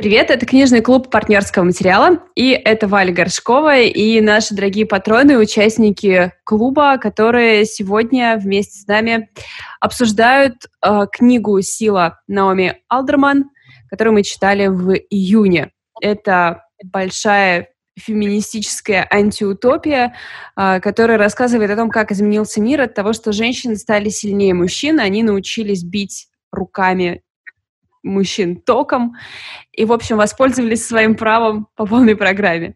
Привет, это книжный клуб партнерского материала, и это Валя Горшкова и наши дорогие патроны, участники клуба, которые сегодня вместе с нами обсуждают э, книгу «Сила» Наоми Алдерман, которую мы читали в июне. Это большая феминистическая антиутопия, э, которая рассказывает о том, как изменился мир от того, что женщины стали сильнее мужчин, они научились бить руками мужчин током и, в общем, воспользовались своим правом по полной программе.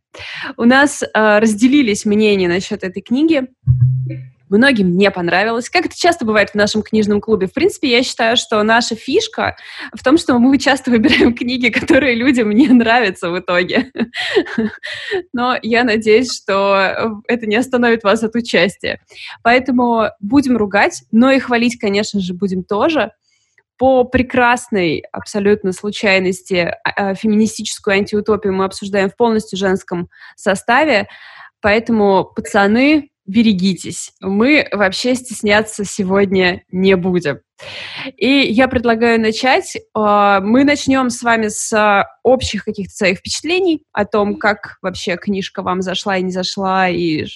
У нас э, разделились мнения насчет этой книги. Многим не понравилось. Как это часто бывает в нашем книжном клубе. В принципе, я считаю, что наша фишка в том, что мы часто выбираем книги, которые людям не нравятся в итоге. Но я надеюсь, что это не остановит вас от участия. Поэтому будем ругать, но и хвалить, конечно же, будем тоже по прекрасной абсолютно случайности а, а, феминистическую антиутопию мы обсуждаем в полностью женском составе, поэтому, пацаны, берегитесь. Мы вообще стесняться сегодня не будем. И я предлагаю начать. А, мы начнем с вами с общих каких-то своих впечатлений о том, как вообще книжка вам зашла и не зашла, и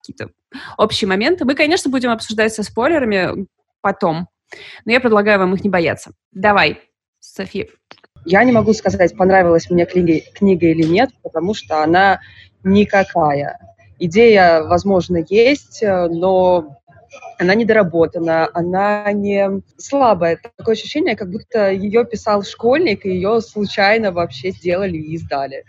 какие-то общие моменты. Мы, конечно, будем обсуждать со спойлерами потом, но я предлагаю вам их не бояться. Давай, София. Я не могу сказать, понравилась мне книга, книга или нет, потому что она никакая. Идея, возможно, есть, но она недоработана, она не слабая. Такое ощущение, как будто ее писал школьник, и ее случайно вообще сделали и издали.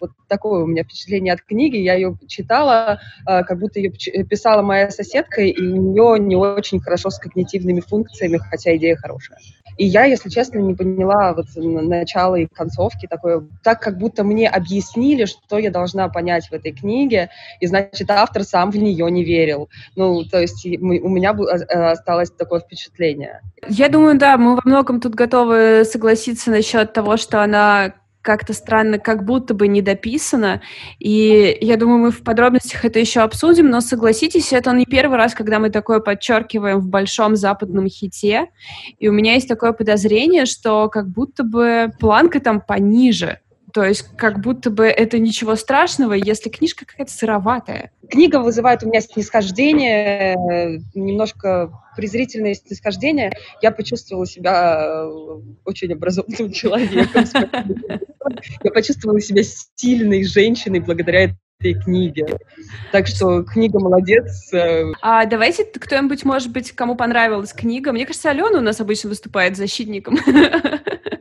Вот такое у меня впечатление от книги. Я ее читала, а, как будто ее писала моя соседка, и у нее не очень хорошо с когнитивными функциями, хотя идея хорошая. И я, если честно, не поняла вот начало и концовки такое, так как будто мне объяснили, что я должна понять в этой книге, и значит автор сам в нее не верил. Ну, то есть у меня а, осталось такое впечатление. Я думаю, да, мы во многом тут готовы согласиться насчет того, что она как-то странно, как будто бы не дописано. И я думаю, мы в подробностях это еще обсудим, но согласитесь, это не первый раз, когда мы такое подчеркиваем в большом западном хите. И у меня есть такое подозрение, что как будто бы планка там пониже. То есть как будто бы это ничего страшного, если книжка какая-то сыроватая. Книга вызывает у меня снисхождение, немножко презрительное снисхождение. Я почувствовала себя э, очень образованным человеком. Я почувствовала себя сильной женщиной благодаря этой книге. Так что книга молодец. Э. А давайте кто-нибудь, может быть, кому понравилась книга. Мне кажется, Алена у нас обычно выступает защитником.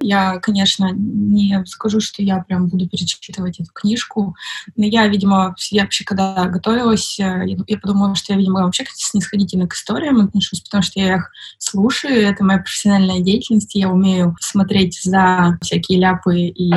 Я, конечно, не скажу, что я прям буду перечитывать эту книжку. Но я, видимо, я вообще, когда готовилась, э, я, подумала, что я, видимо, вообще снисходительно к историям отношусь, потому что я их слушаю, это моя профессиональная деятельность, я умею смотреть за всякие ляпы и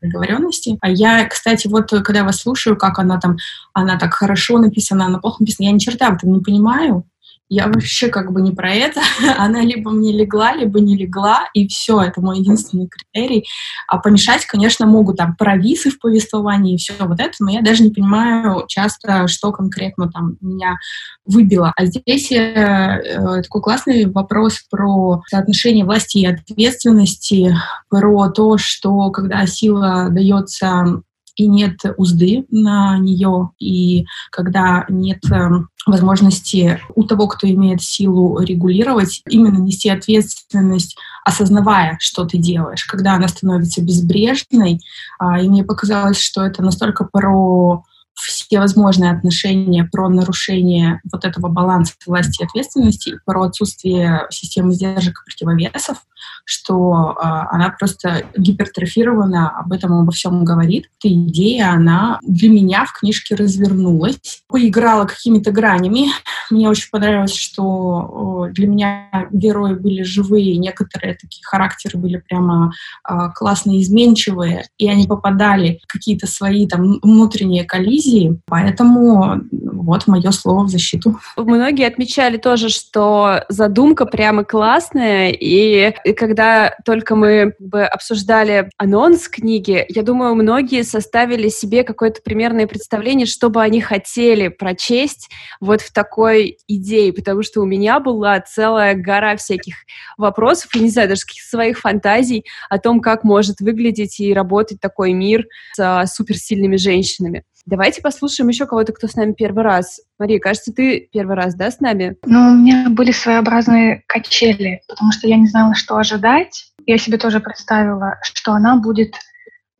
договоренности. А я, кстати, вот когда вас слушаю, как она там, она так хорошо написана, она плохо написана, я ни черта в этом не понимаю я вообще как бы не про это. Она либо мне легла, либо не легла, и все, это мой единственный критерий. А помешать, конечно, могут там провисы в повествовании и все вот это, но я даже не понимаю часто, что конкретно там меня выбило. А здесь э, э, такой классный вопрос про соотношение власти и ответственности, про то, что когда сила дается и нет узды на нее, и когда нет эм, возможности у того, кто имеет силу регулировать, именно нести ответственность, осознавая, что ты делаешь, когда она становится безбрежной. А, и мне показалось, что это настолько про все возможные отношения про нарушение вот этого баланса власти и ответственности, про отсутствие системы сдержек и противовесов, что э, она просто гипертрофирована, об этом обо всем говорит. Эта идея, она для меня в книжке развернулась, поиграла какими-то гранями. Мне очень понравилось, что э, для меня герои были живые, некоторые такие характеры были прямо э, классно изменчивые, и они попадали в какие-то свои там внутренние коллизии, претензии, поэтому вот мое слово в защиту. Многие отмечали тоже, что задумка прямо классная, и, и когда только мы бы, обсуждали анонс книги, я думаю, многие составили себе какое-то примерное представление, что бы они хотели прочесть вот в такой идее, потому что у меня была целая гора всяких вопросов, и не знаю, даже каких-то своих фантазий о том, как может выглядеть и работать такой мир с суперсильными женщинами. Давайте послушаем еще кого-то, кто с нами первый раз. Мария, кажется, ты первый раз, да, с нами? Ну, у меня были своеобразные качели, потому что я не знала, что ожидать. Я себе тоже представила, что она будет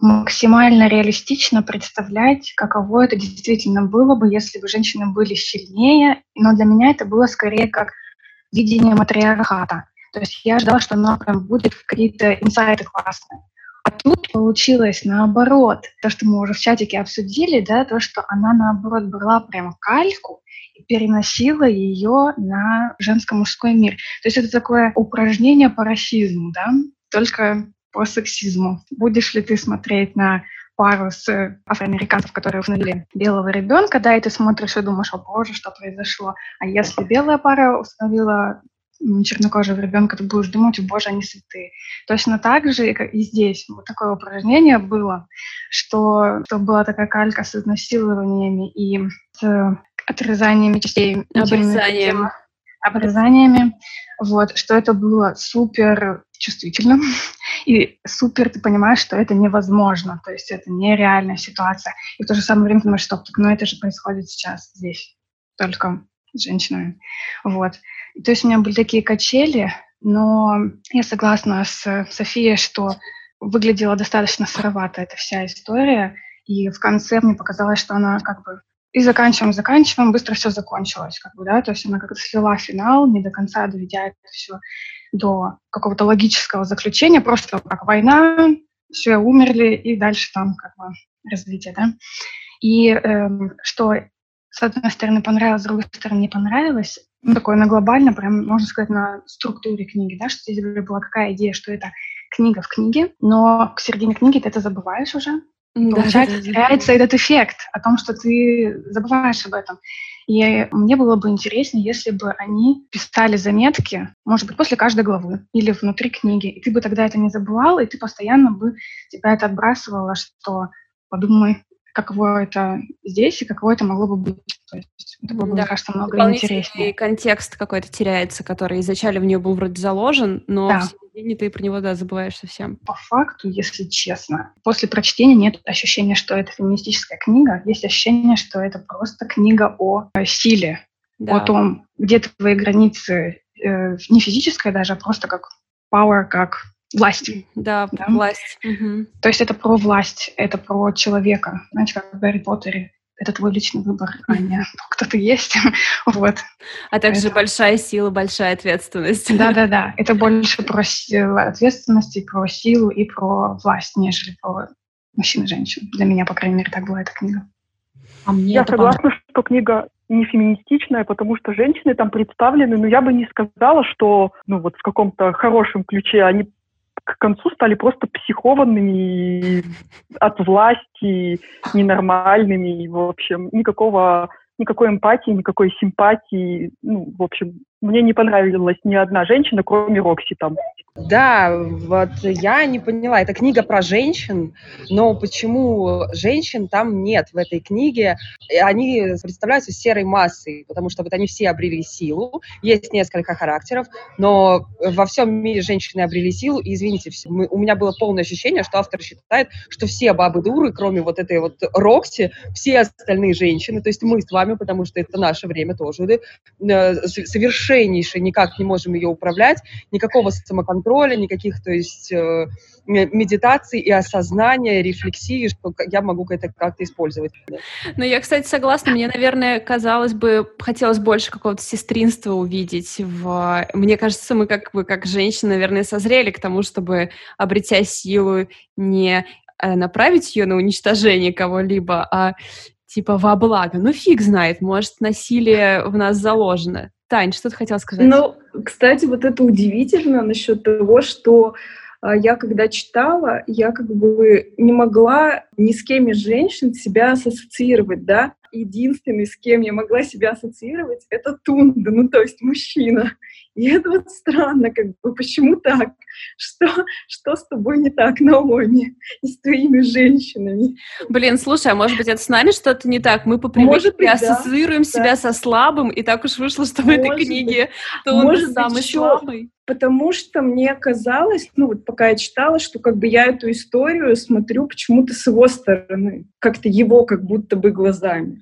максимально реалистично представлять, каково это действительно было бы, если бы женщины были сильнее. Но для меня это было скорее как видение матриархата. То есть я ждала, что она прям будет какие-то инсайты классные. А тут получилось наоборот. То, что мы уже в чатике обсудили, да, то, что она наоборот брала прямо кальку и переносила ее на женско-мужской мир. То есть это такое упражнение по расизму, да, только по сексизму. Будешь ли ты смотреть на пару с афроамериканцев, которые установили белого ребенка, да, и ты смотришь и думаешь, о боже, что произошло. А если белая пара установила чернокожего ребенка, ты будешь думать, боже, они святые. Точно так же и здесь. Вот такое упражнение было, что, что была такая калька с изнасилованиями и с отрезаниями частей. Обрезанием. Обрезаниями. Вот, что это было супер чувствительно. И супер ты понимаешь, что это невозможно. То есть это нереальная ситуация. И в то же самое время ты думаешь, стоп, так, ну это же происходит сейчас здесь. Только с женщинами. Вот. То есть у меня были такие качели, но я согласна с Софией, что выглядела достаточно сыровато эта вся история, и в конце мне показалось, что она как бы и заканчиваем, заканчиваем, быстро все закончилось, как бы, да, то есть она как-то свела финал, не до конца доведя это все до какого-то логического заключения, просто как война, все умерли, и дальше там как бы развитие, да. И эм, что с одной стороны понравилось, с другой стороны не понравилось, ну, такое на глобально, прям, можно сказать, на структуре книги, да, что здесь была какая идея, что это книга в книге, но к середине книги ты это забываешь уже, да, получается, теряется этот эффект о том, что ты забываешь об этом. И мне было бы интересно, если бы они писали заметки, может быть, после каждой главы или внутри книги, и ты бы тогда это не забывал, и ты постоянно бы тебя это отбрасывало, что подумай, каково это здесь и каково это могло бы быть. То есть это было бы, да. мне кажется, много интереснее. контекст какой-то теряется, который изначально в нее был вроде заложен, но да. в середине ты про него, да, забываешь совсем. По факту, если честно, после прочтения нет ощущения, что это феминистическая книга, есть ощущение, что это просто книга о силе, да. о том, где твои границы, э, не физическая даже, а просто как power, как власть. Да, да? власть. Угу. То есть это про власть, это про человека. Знаете, как в Гарри Поттере. Это твой личный выбор, а не кто ты есть. вот. А также это... большая сила, большая ответственность. Да-да-да. Это больше про ответственность, и про силу, и про власть, нежели про мужчин и женщин. Для меня, по крайней мере, так была эта книга. А мне Я согласна, что книга не феминистичная, потому что женщины там представлены, но я бы не сказала, что ну вот в каком-то хорошем ключе они к концу стали просто психованными от власти, ненормальными, и, в общем, никакого, никакой эмпатии, никакой симпатии, ну, в общем, мне не понравилась ни одна женщина, кроме Рокси там. Да, вот я не поняла. Это книга про женщин, но почему женщин там нет в этой книге? Они представляются серой массой, потому что вот они все обрели силу, есть несколько характеров, но во всем мире женщины обрели силу, и, извините, мы, у меня было полное ощущение, что автор считает, что все бабы дуры, кроме вот этой вот Рокси, все остальные женщины, то есть мы с вами, потому что это наше время тоже, да, э, совершеннейшее, никак не можем ее управлять, никакого самоконтроля, контроля, никаких, то есть э, медитации и осознания, рефлексии, что я могу это как-то использовать. Ну, я, кстати, согласна. Мне, наверное, казалось бы, хотелось больше какого-то сестринства увидеть. В... Мне кажется, мы как бы как женщины, наверное, созрели к тому, чтобы, обретя силу, не э, направить ее на уничтожение кого-либо, а типа во благо. Ну, фиг знает, может, насилие в нас заложено. Тань, что ты хотела сказать? Ну, кстати, вот это удивительно насчет того, что а, я когда читала, я как бы не могла ни с кем из женщин себя ассоциировать, да, единственный, с кем я могла себя ассоциировать, это Тунда, ну, то есть мужчина. И это вот странно, как бы, почему так? Что, что с тобой не так, Наоми, и с твоими женщинами? Блин, слушай, а может быть, это с нами что-то не так? Мы по привычке быть, ассоциируем да, себя да. со слабым, и так уж вышло, что может в этой книге он самый быть, слабый потому что мне казалось, ну вот пока я читала, что как бы я эту историю смотрю почему-то с его стороны, как-то его как будто бы глазами.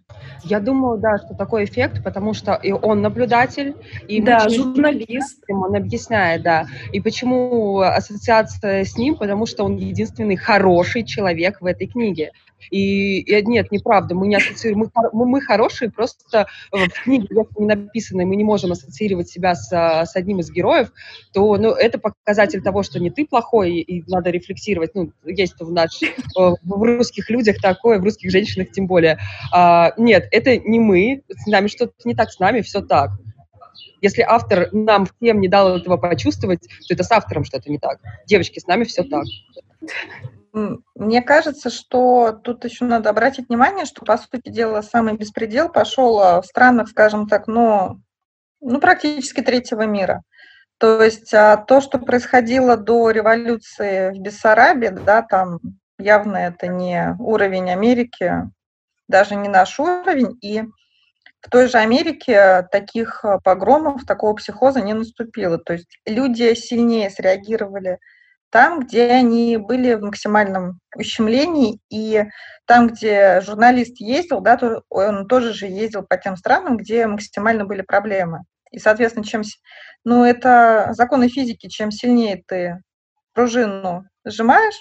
Я думаю, да, что такой эффект, потому что и он наблюдатель, и да, журналист. Он объясняет, да. И почему ассоциация с ним? Потому что он единственный хороший человек в этой книге. И, и нет, неправда, мы не ассоциируем, мы, мы, хорошие, просто в книге, не написано, мы не можем ассоциировать себя с, с одним из героев, то ну, это показатель того, что не ты плохой, и надо рефлексировать. Ну, есть в, наш, в русских людях такое, в русских женщинах тем более. А, нет, это не мы, с нами что-то не так, с нами все так. Если автор нам всем не дал этого почувствовать, то это с автором что-то не так. Девочки, с нами все так. Мне кажется, что тут еще надо обратить внимание, что, по сути дела, самый беспредел пошел а, в странах, скажем так, ну, ну практически третьего мира. То есть а, то, что происходило до революции в Бессарабе, да, там явно это не уровень Америки, даже не наш уровень, и в той же Америке таких а, погромов, такого психоза не наступило. То есть люди сильнее среагировали там, где они были в максимальном ущемлении, и там, где журналист ездил, да, то он тоже же ездил по тем странам, где максимально были проблемы. И, соответственно, чем, ну, это законы физики, чем сильнее ты пружину сжимаешь,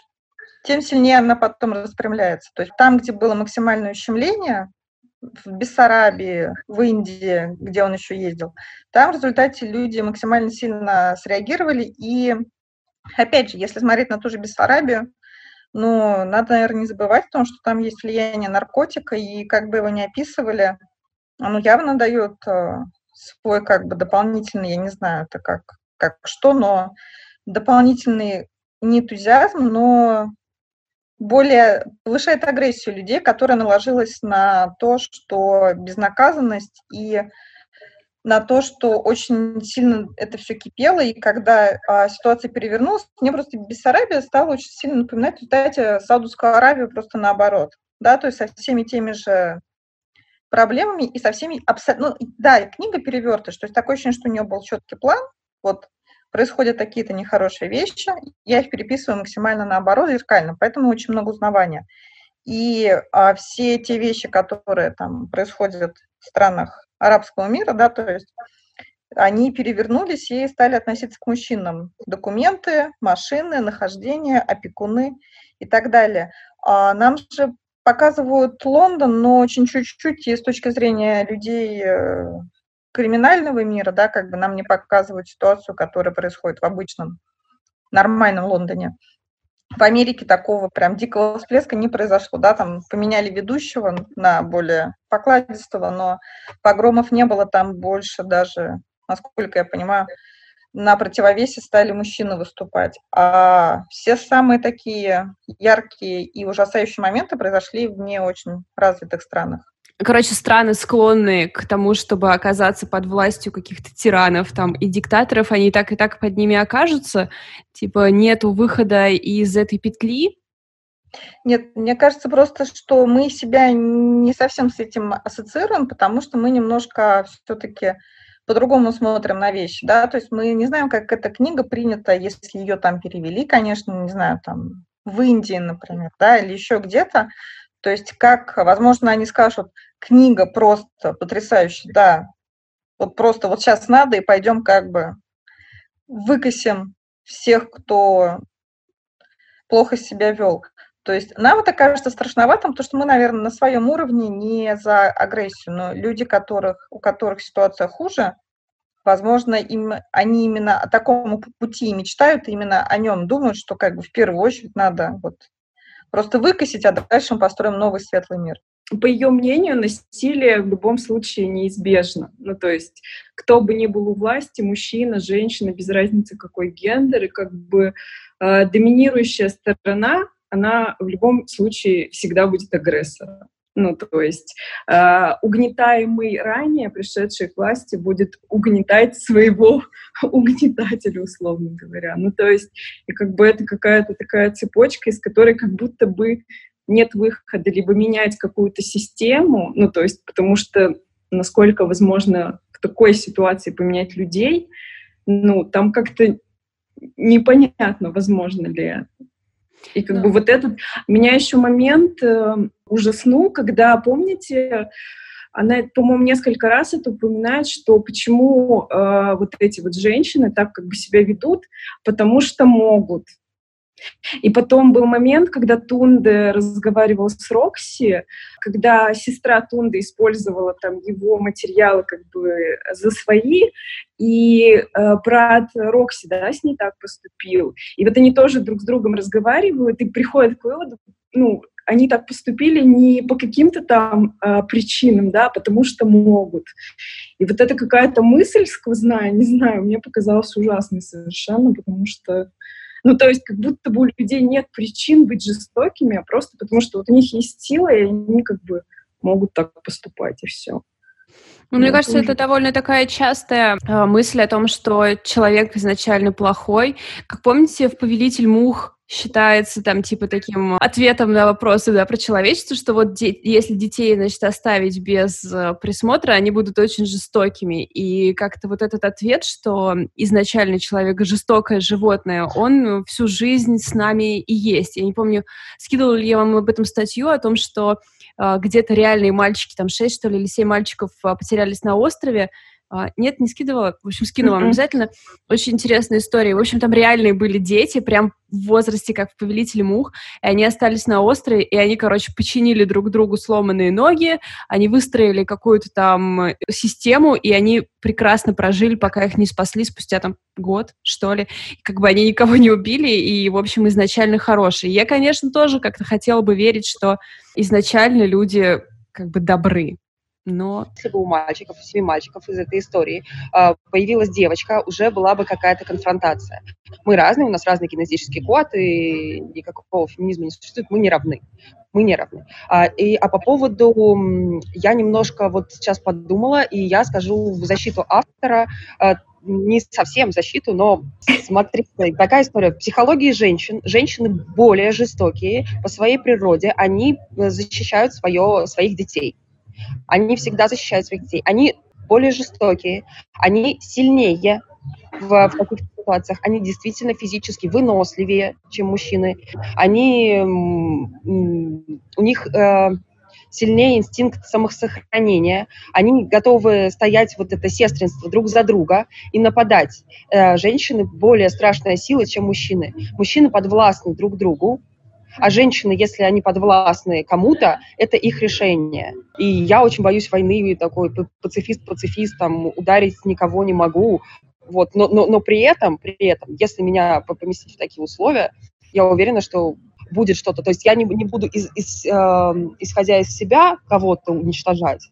тем сильнее она потом распрямляется. То есть там, где было максимальное ущемление, в Бессарабии, в Индии, где он еще ездил, там в результате люди максимально сильно среагировали и Опять же, если смотреть на ту же Бессарабию, ну, надо, наверное, не забывать о том, что там есть влияние наркотика, и как бы его не описывали, оно явно дает э, свой как бы дополнительный, я не знаю, это как, как что, но дополнительный не энтузиазм, но более повышает агрессию людей, которая наложилась на то, что безнаказанность и на то, что очень сильно это все кипело, и когда а, ситуация перевернулась, мне просто Бессарабия стала очень сильно напоминать, кстати, Саудовскую Аравию просто наоборот, да, то есть со всеми теми же проблемами и со всеми абсолютно, ну, да, книга перевертыш, то есть такое ощущение, что у нее был четкий план, вот, происходят такие-то нехорошие вещи, я их переписываю максимально наоборот, зеркально, поэтому очень много узнавания. И а, все те вещи, которые там происходят в странах арабского мира, да, то есть они перевернулись и стали относиться к мужчинам. Документы, машины, нахождение, опекуны и так далее. А нам же показывают Лондон, но очень чуть-чуть и с точки зрения людей э, криминального мира, да, как бы нам не показывают ситуацию, которая происходит в обычном, нормальном Лондоне в Америке такого прям дикого всплеска не произошло, да, там поменяли ведущего на более покладистого, но погромов не было там больше даже, насколько я понимаю, на противовесе стали мужчины выступать. А все самые такие яркие и ужасающие моменты произошли в не очень развитых странах короче, страны склонны к тому, чтобы оказаться под властью каких-то тиранов там и диктаторов, они так и так под ними окажутся. Типа нету выхода из этой петли. Нет, мне кажется просто, что мы себя не совсем с этим ассоциируем, потому что мы немножко все-таки по-другому смотрим на вещи, да, то есть мы не знаем, как эта книга принята, если ее там перевели, конечно, не знаю, там в Индии, например, да, или еще где-то, то есть как, возможно, они скажут, книга просто потрясающая, да, вот просто вот сейчас надо, и пойдем как бы выкосим всех, кто плохо себя вел. То есть нам это кажется страшноватым, потому что мы, наверное, на своем уровне не за агрессию, но люди, которых, у которых ситуация хуже, возможно, им, они именно о таком пути мечтают, именно о нем думают, что как бы в первую очередь надо вот просто выкосить, а дальше мы построим новый светлый мир. По ее мнению, насилие в любом случае неизбежно. Ну, то есть, кто бы ни был у власти, мужчина, женщина, без разницы какой гендер, и как бы э, доминирующая сторона, она в любом случае всегда будет агрессором. Ну, то есть э, угнетаемый ранее пришедший к власти будет угнетать своего угнетателя, условно говоря. Ну, то есть, и как бы это какая-то такая цепочка, из которой как будто бы нет выхода, либо менять какую-то систему, ну, то есть, потому что насколько возможно в такой ситуации поменять людей, ну, там как-то непонятно, возможно ли это. И как да. бы вот этот... Меня еще момент э, ужаснул, когда, помните, она, по-моему, несколько раз это упоминает, что почему э, вот эти вот женщины так как бы себя ведут, потому что могут. И потом был момент, когда Тунде разговаривал с Рокси, когда сестра Тунды использовала там его материалы как бы за свои, и э, брат Рокси, да, с ней так поступил. И вот они тоже друг с другом разговаривают и приходят к выводу, ну, они так поступили не по каким-то там э, причинам, да, а потому что могут. И вот это какая-то мысль сквозная, не знаю, мне показалось ужасной совершенно, потому что ну, то есть как будто бы у людей нет причин быть жестокими, а просто потому что вот у них есть сила, и они как бы могут так поступать, и все. Ну, мне кажется, это довольно такая частая э, мысль о том, что человек изначально плохой. Как помните, в «Повелитель мух» считается там типа таким ответом на вопросы да, про человечество, что вот де- если детей, значит, оставить без э, присмотра, они будут очень жестокими. И как-то вот этот ответ, что изначально человек жестокое животное, он всю жизнь с нами и есть. Я не помню, скидывала ли я вам об этом статью, о том, что э, где-то реальные мальчики, там шесть, что ли, или семь мальчиков э, потерялись на острове, нет, не скидывала. В общем, скину вам обязательно. Очень интересная история. В общем, там реальные были дети, прям в возрасте, как в «Повелителе мух», и они остались на острове, и они, короче, починили друг другу сломанные ноги, они выстроили какую-то там систему, и они прекрасно прожили, пока их не спасли спустя там год, что ли. И как бы они никого не убили, и, в общем, изначально хорошие. Я, конечно, тоже как-то хотела бы верить, что изначально люди как бы добры но... Если бы у мальчиков, у семи мальчиков из этой истории э, появилась девочка, уже была бы какая-то конфронтация. Мы разные, у нас разный кинезический код, и никакого феминизма не существует, мы не равны. Мы не равны. А, и, а по поводу... Я немножко вот сейчас подумала, и я скажу в защиту автора, э, не совсем защиту, но смотрите, такая история. В психологии женщин, женщины более жестокие по своей природе, они защищают свое, своих детей они всегда защищают своих детей. Они более жестокие, они сильнее в, в каких-то ситуациях, они действительно физически выносливее, чем мужчины. Они, у них э, сильнее инстинкт самосохранения, они готовы стоять вот это сестринство друг за друга и нападать. Э, женщины более страшная сила, чем мужчины. Мужчины подвластны друг другу, а женщины, если они подвластны кому-то, это их решение. И я очень боюсь войны, такой пацифист-пацифист, там, ударить никого не могу. Вот. Но, но, но при этом, при этом, если меня поместить в такие условия, я уверена, что будет что-то. То есть я не, не буду, из, из, э, исходя из себя, кого-то уничтожать,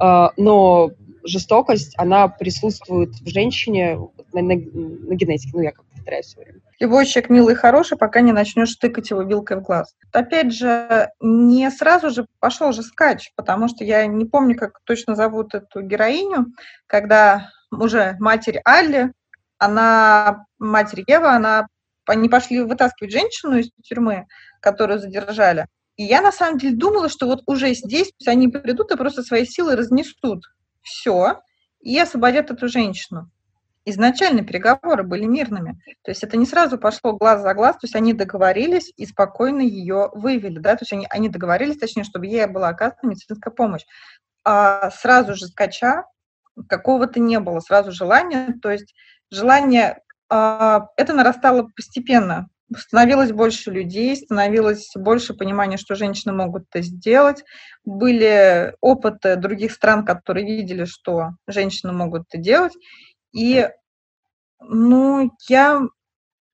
э, но жестокость, она присутствует в женщине на, на, на генетике. Ну, я как повторяю все время. Любой человек милый и хороший, пока не начнешь тыкать его вилкой в глаз. Опять же, не сразу же пошел же скач, потому что я не помню, как точно зовут эту героиню, когда уже матерь Алли, она, матерь Ева, она, они пошли вытаскивать женщину из тюрьмы, которую задержали. И я на самом деле думала, что вот уже здесь они придут и просто свои силы разнесут. Все. И освободят эту женщину изначально переговоры были мирными. То есть это не сразу пошло глаз за глаз, то есть они договорились и спокойно ее вывели, да, то есть они, они договорились, точнее, чтобы ей была оказана медицинская помощь. А сразу же скача какого-то не было, сразу желания, то есть желание, а, это нарастало постепенно, становилось больше людей, становилось больше понимания, что женщины могут это сделать. Были опыты других стран, которые видели, что женщины могут это делать. И, ну, я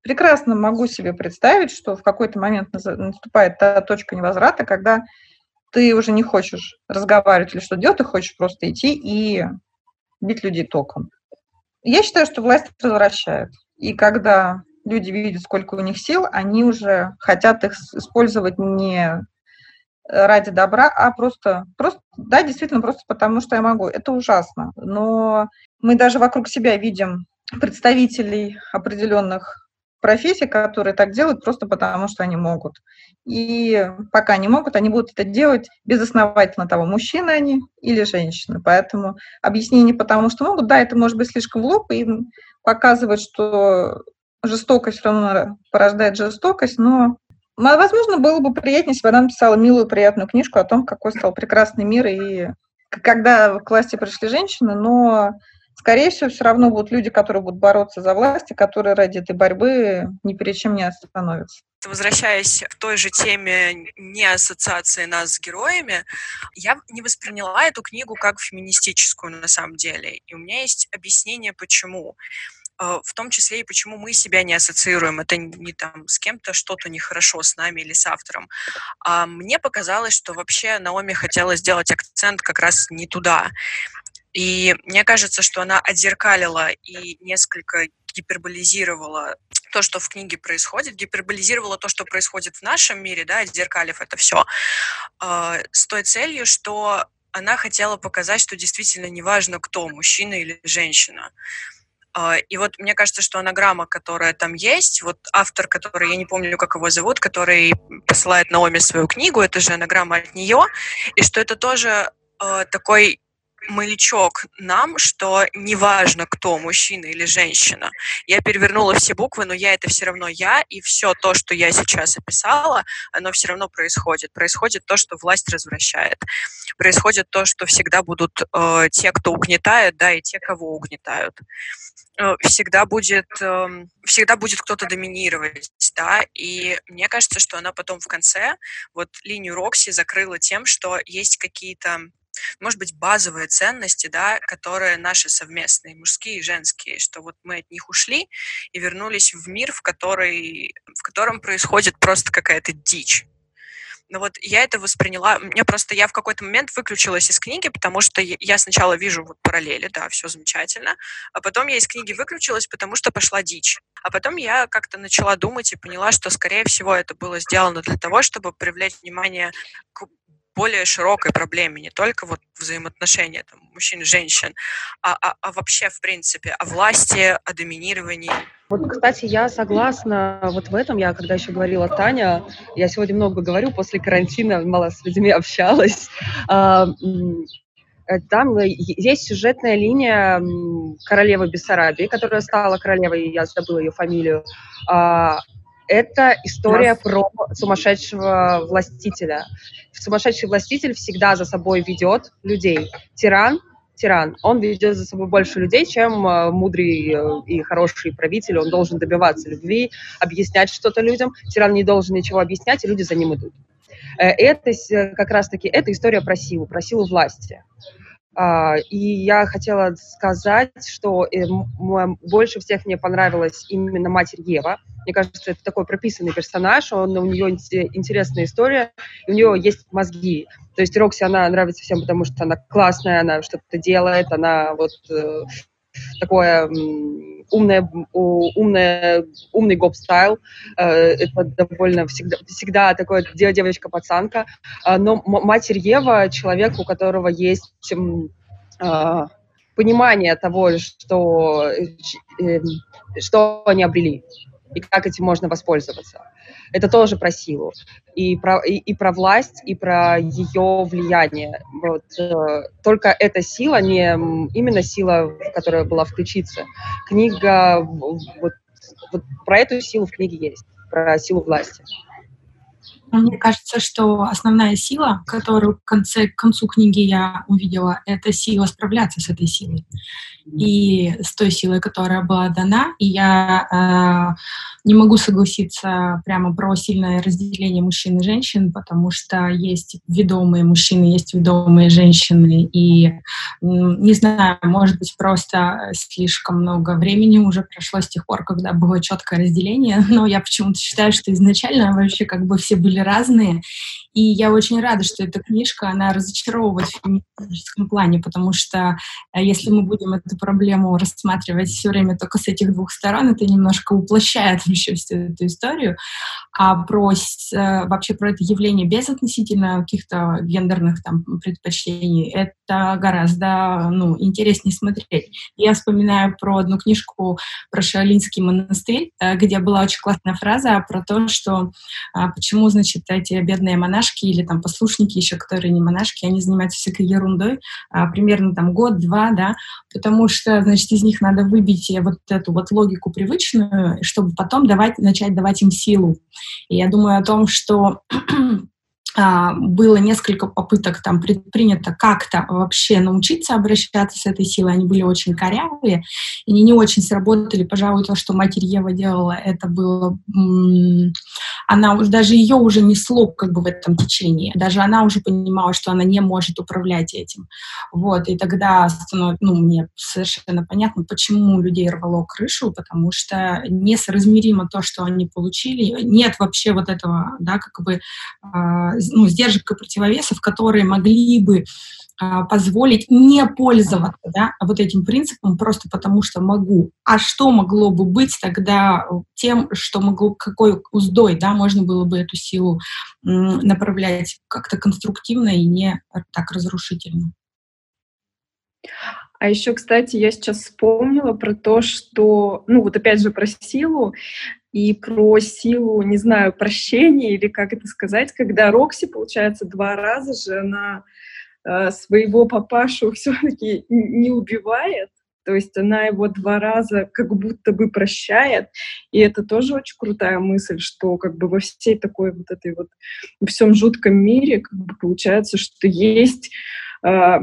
прекрасно могу себе представить, что в какой-то момент наступает та точка невозврата, когда ты уже не хочешь разговаривать или что делать, ты хочешь просто идти и бить людей током. Я считаю, что власть возвращает. И когда люди видят, сколько у них сил, они уже хотят их использовать не ради добра, а просто, просто, да, действительно, просто потому что я могу. Это ужасно. Но мы даже вокруг себя видим представителей определенных профессий, которые так делают просто потому, что они могут. И пока не могут, они будут это делать безосновательно того, мужчины они или женщины. Поэтому объяснение потому, что могут, да, это может быть слишком в лоб и показывает, что жестокость равно порождает жестокость, но возможно, было бы приятнее, если бы она написала милую, приятную книжку о том, какой стал прекрасный мир и когда к власти пришли женщины, но скорее всего, все равно будут люди, которые будут бороться за власть, и которые ради этой борьбы ни перед чем не остановятся. Возвращаясь к той же теме не ассоциации нас с героями, я не восприняла эту книгу как феминистическую на самом деле. И у меня есть объяснение, почему э, в том числе и почему мы себя не ассоциируем. Это не там с кем-то что-то нехорошо с нами или с автором. А мне показалось, что вообще Наоми хотела сделать акцент как раз не туда. И мне кажется, что она отзеркалила и несколько гиперболизировала то, что в книге происходит, гиперболизировала то, что происходит в нашем мире, да, отзеркалив это все, э, с той целью, что она хотела показать, что действительно неважно, кто, мужчина или женщина. Э, и вот мне кажется, что анаграмма, которая там есть, вот автор, который, я не помню, как его зовут, который посылает Наоми свою книгу, это же анаграмма от нее, и что это тоже э, такой маячок нам, что неважно, кто, мужчина или женщина. Я перевернула все буквы, но я это все равно я, и все то, что я сейчас описала, оно все равно происходит. Происходит то, что власть развращает. Происходит то, что всегда будут э, те, кто угнетает, да, и те, кого угнетают. Э, всегда будет, э, всегда будет кто-то доминировать, да, и мне кажется, что она потом в конце вот линию Рокси закрыла тем, что есть какие-то может быть, базовые ценности, да, которые наши совместные, мужские и женские, что вот мы от них ушли и вернулись в мир, в, который, в котором происходит просто какая-то дичь. Но вот я это восприняла, мне просто, я в какой-то момент выключилась из книги, потому что я сначала вижу вот параллели, да, все замечательно, а потом я из книги выключилась, потому что пошла дичь. А потом я как-то начала думать и поняла, что, скорее всего, это было сделано для того, чтобы привлечь внимание к более широкой проблеме, не только вот взаимоотношения там, мужчин и женщин, а, а, а вообще, в принципе, о власти, о доминировании. Вот, кстати, я согласна вот в этом. Я, когда еще говорила Таня, я сегодня много говорю, после карантина мало с людьми общалась. А, э, там есть сюжетная линия королевы Бессарабии, которая стала королевой, я забыла ее фамилию. Это история про сумасшедшего властителя. Сумасшедший властитель всегда за собой ведет людей. Тиран тиран. Он ведет за собой больше людей, чем э, мудрый э, и хороший правитель. Он должен добиваться любви, объяснять что-то людям. Тиран не должен ничего объяснять, и люди за ним идут. Э, это как раз-таки это история про силу, про силу власти. А, и я хотела сказать, что больше всех мне понравилась именно Матерь Ева. Мне кажется, это такой прописанный персонаж, он, у нее интересная история, у нее есть мозги. То есть Рокси, она нравится всем, потому что она классная, она что-то делает, она вот э, такое умная, умная, умный гоп-стайл. Э, это довольно всегда, всегда такое девочка-пацанка. А, но матерь Ева — человек, у которого есть а, понимание того, что, э, что они обрели и как этим можно воспользоваться. Это тоже про силу. И про, и, и про власть, и про ее влияние. Вот, э, только эта сила, не именно сила, которая была включиться. Книга, вот, вот про эту силу в книге есть, про силу власти. Мне кажется, что основная сила, которую в конце, к концу книги я увидела, это сила справляться с этой силой и с той силой, которая была дана. И я э, не могу согласиться прямо про сильное разделение мужчин и женщин, потому что есть ведомые мужчины, есть ведомые женщины. И не знаю, может быть, просто слишком много времени уже прошло с тех пор, когда было четкое разделение, но я почему-то считаю, что изначально вообще как бы все были разные. И я очень рада, что эта книжка, она разочаровывает в феминистическом плане, потому что э, если мы будем эту проблему рассматривать все время только с этих двух сторон, это немножко уплощает вообще всю эту историю. А про, э, вообще про это явление без относительно каких-то гендерных там предпочтений, это гораздо ну, интереснее смотреть. Я вспоминаю про одну книжку про Шаолинский монастырь, э, где была очень классная фраза про то, что почему, значит, эти бедные монашки или там послушники еще, которые не монашки, они занимаются всякой ерундой, а, примерно там год-два, да, потому что, значит, из них надо выбить вот эту вот логику привычную, чтобы потом давать, начать давать им силу. И я думаю о том, что было несколько попыток там предпринято как-то вообще научиться обращаться с этой силой, они были очень корявые, и они не очень сработали. Пожалуй, то, что Матерь Ева делала, это было... Она уже, даже ее уже несло как бы в этом течении. Даже она уже понимала, что она не может управлять этим. Вот, и тогда становится, ну, мне совершенно понятно, почему людей рвало крышу, потому что несоразмеримо то, что они получили. Нет вообще вот этого, да, как бы а, ну, сдержек и противовесов, которые могли бы а, позволить не пользоваться да, вот этим принципом просто потому, что могу. А что могло бы быть тогда тем, что могло, какой уздой, да, можно было бы эту силу направлять как-то конструктивно и не так разрушительно. А еще, кстати, я сейчас вспомнила про то, что, ну вот опять же про силу и про силу, не знаю, прощения или как это сказать, когда Рокси, получается, два раза же она э, своего папашу все-таки не убивает, то есть она его два раза как будто бы прощает, и это тоже очень крутая мысль, что как бы во всей такой вот этой вот, во всем жутком мире как бы получается, что есть э,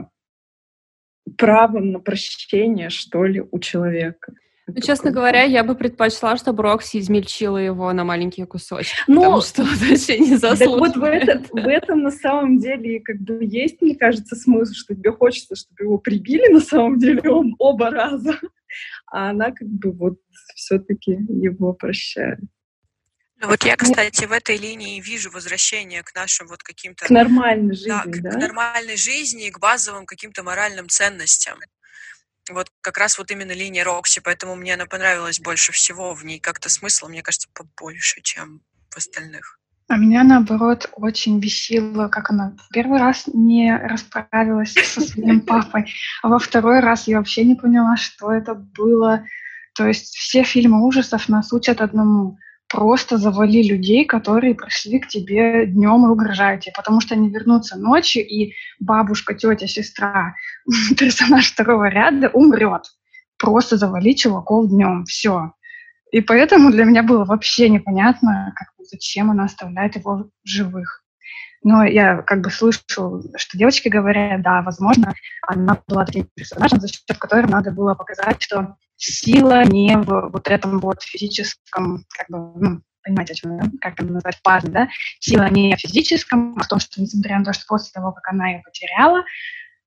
правом на прощение, что ли, у человека. Ну, честно говоря, я бы предпочла, чтобы Рокси измельчила его на маленькие кусочки, ну, потому что он вообще не заслуживает. вот в, этот, в этом на самом деле как бы есть, мне кажется, смысл, что тебе хочется, чтобы его прибили на самом деле он оба раза, а она как бы вот все-таки его прощает. Ну вот я, кстати, в этой линии вижу возвращение к нашим вот каким-то... К нормальной жизни, да? К, да? к нормальной жизни, к базовым каким-то моральным ценностям. Вот как раз вот именно линия Рокси, поэтому мне она понравилась больше всего. В ней как-то смысл, мне кажется, побольше, чем в остальных. А меня, наоборот, очень бесило, как она первый раз не расправилась со своим папой, а во второй раз я вообще не поняла, что это было. То есть все фильмы ужасов нас учат одному просто завали людей, которые пришли к тебе днем и угрожают тебе, потому что они вернутся ночью, и бабушка, тетя, сестра, персонаж второго ряда умрет. Просто завали чуваков днем, все. И поэтому для меня было вообще непонятно, как, зачем она оставляет его живых. Но я как бы слышу, что девочки говорят, да, возможно, она была таким персонажем, за счет которого надо было показать, что сила не в вот этом вот физическом, как бы, ну, понимаете, о чем, да? как это назвать, парне, да? Сила не в физическом, а в том, что несмотря на то, что после того, как она ее потеряла,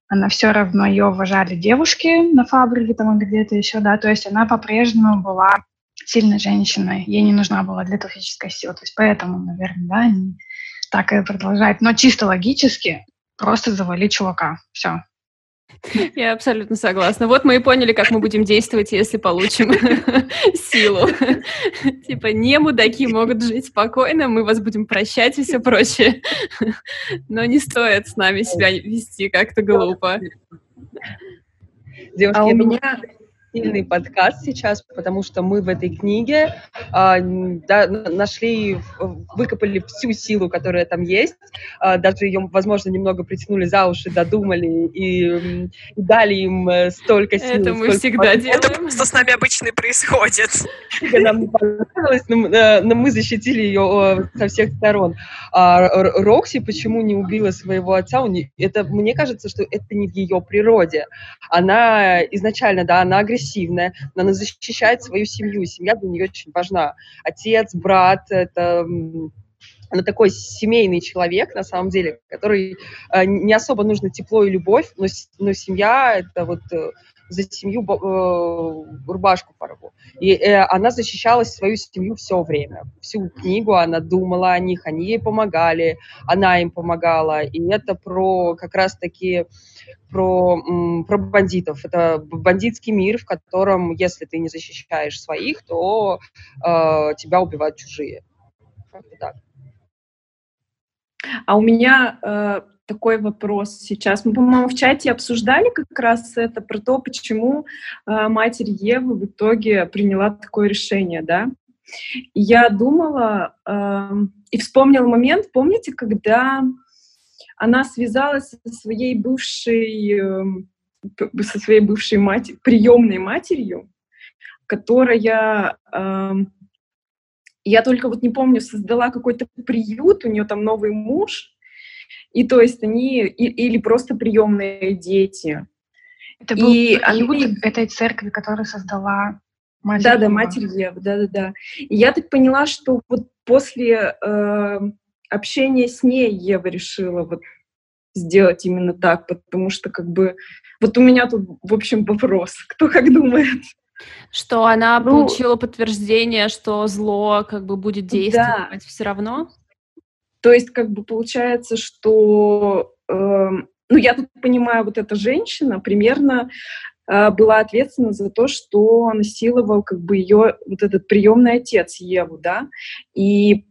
она все равно ее уважали девушки на фабрике там где-то еще, да, то есть она по-прежнему была сильной женщиной, ей не нужна была для этого физическая сила, то есть поэтому, наверное, да, они так и продолжают, но чисто логически просто завали чувака, все, я абсолютно согласна. Вот мы и поняли, как мы будем действовать, если получим силу. Типа, не мудаки могут жить спокойно, мы вас будем прощать и все прочее. Но не стоит с нами себя вести как-то глупо. Девушки, а у меня сильный подкаст сейчас, потому что мы в этой книге э, да, нашли, выкопали всю силу, которая там есть, э, даже ее, возможно, немного притянули за уши, додумали и, и дали им э, столько сил. Это мы всегда делаем. Это просто с нами обычно и происходит. Нам не понравилось, но, э, но мы защитили ее со всех сторон. А Рокси почему не убила своего отца? Это, мне кажется, что это не в ее природе. Она изначально, да, она агрессивная, агрессивная, но она защищает свою семью, семья для нее очень важна. Отец, брат, это она такой семейный человек, на самом деле, который э, не особо нужно тепло и любовь, но, но семья — это вот э, за семью э, рубашку порву. И э, она защищала свою семью все время. Всю книгу она думала о них, они ей помогали, она им помогала. И это про как раз-таки про, про бандитов. Это бандитский мир, в котором, если ты не защищаешь своих, то э, тебя убивают чужие. Как-то так. А у меня э, такой вопрос сейчас. Мы, по-моему, в чате обсуждали как раз это, про то, почему э, матерь Евы в итоге приняла такое решение, да? И я думала э, и вспомнила момент, помните, когда она связалась со своей бывшей, э, со своей бывшей матерью, приемной матерью, которая э, я только вот не помню, создала какой-то приют, у нее там новый муж, и то есть они, и, или просто приемные дети. Это был и приют они... этой церкви, которую создала Матерь Да, Ева. да, Матерь Ева, да, да, да. И я так поняла, что вот после э, общения с ней Ева решила вот сделать именно так, потому что как бы вот у меня тут, в общем, вопрос, кто как думает. Что она ну, получила подтверждение, что зло как бы будет действовать да. все равно? То есть как бы получается, что, э, ну я тут понимаю, вот эта женщина примерно э, была ответственна за то, что насиловал как бы ее вот этот приемный отец Еву, да, и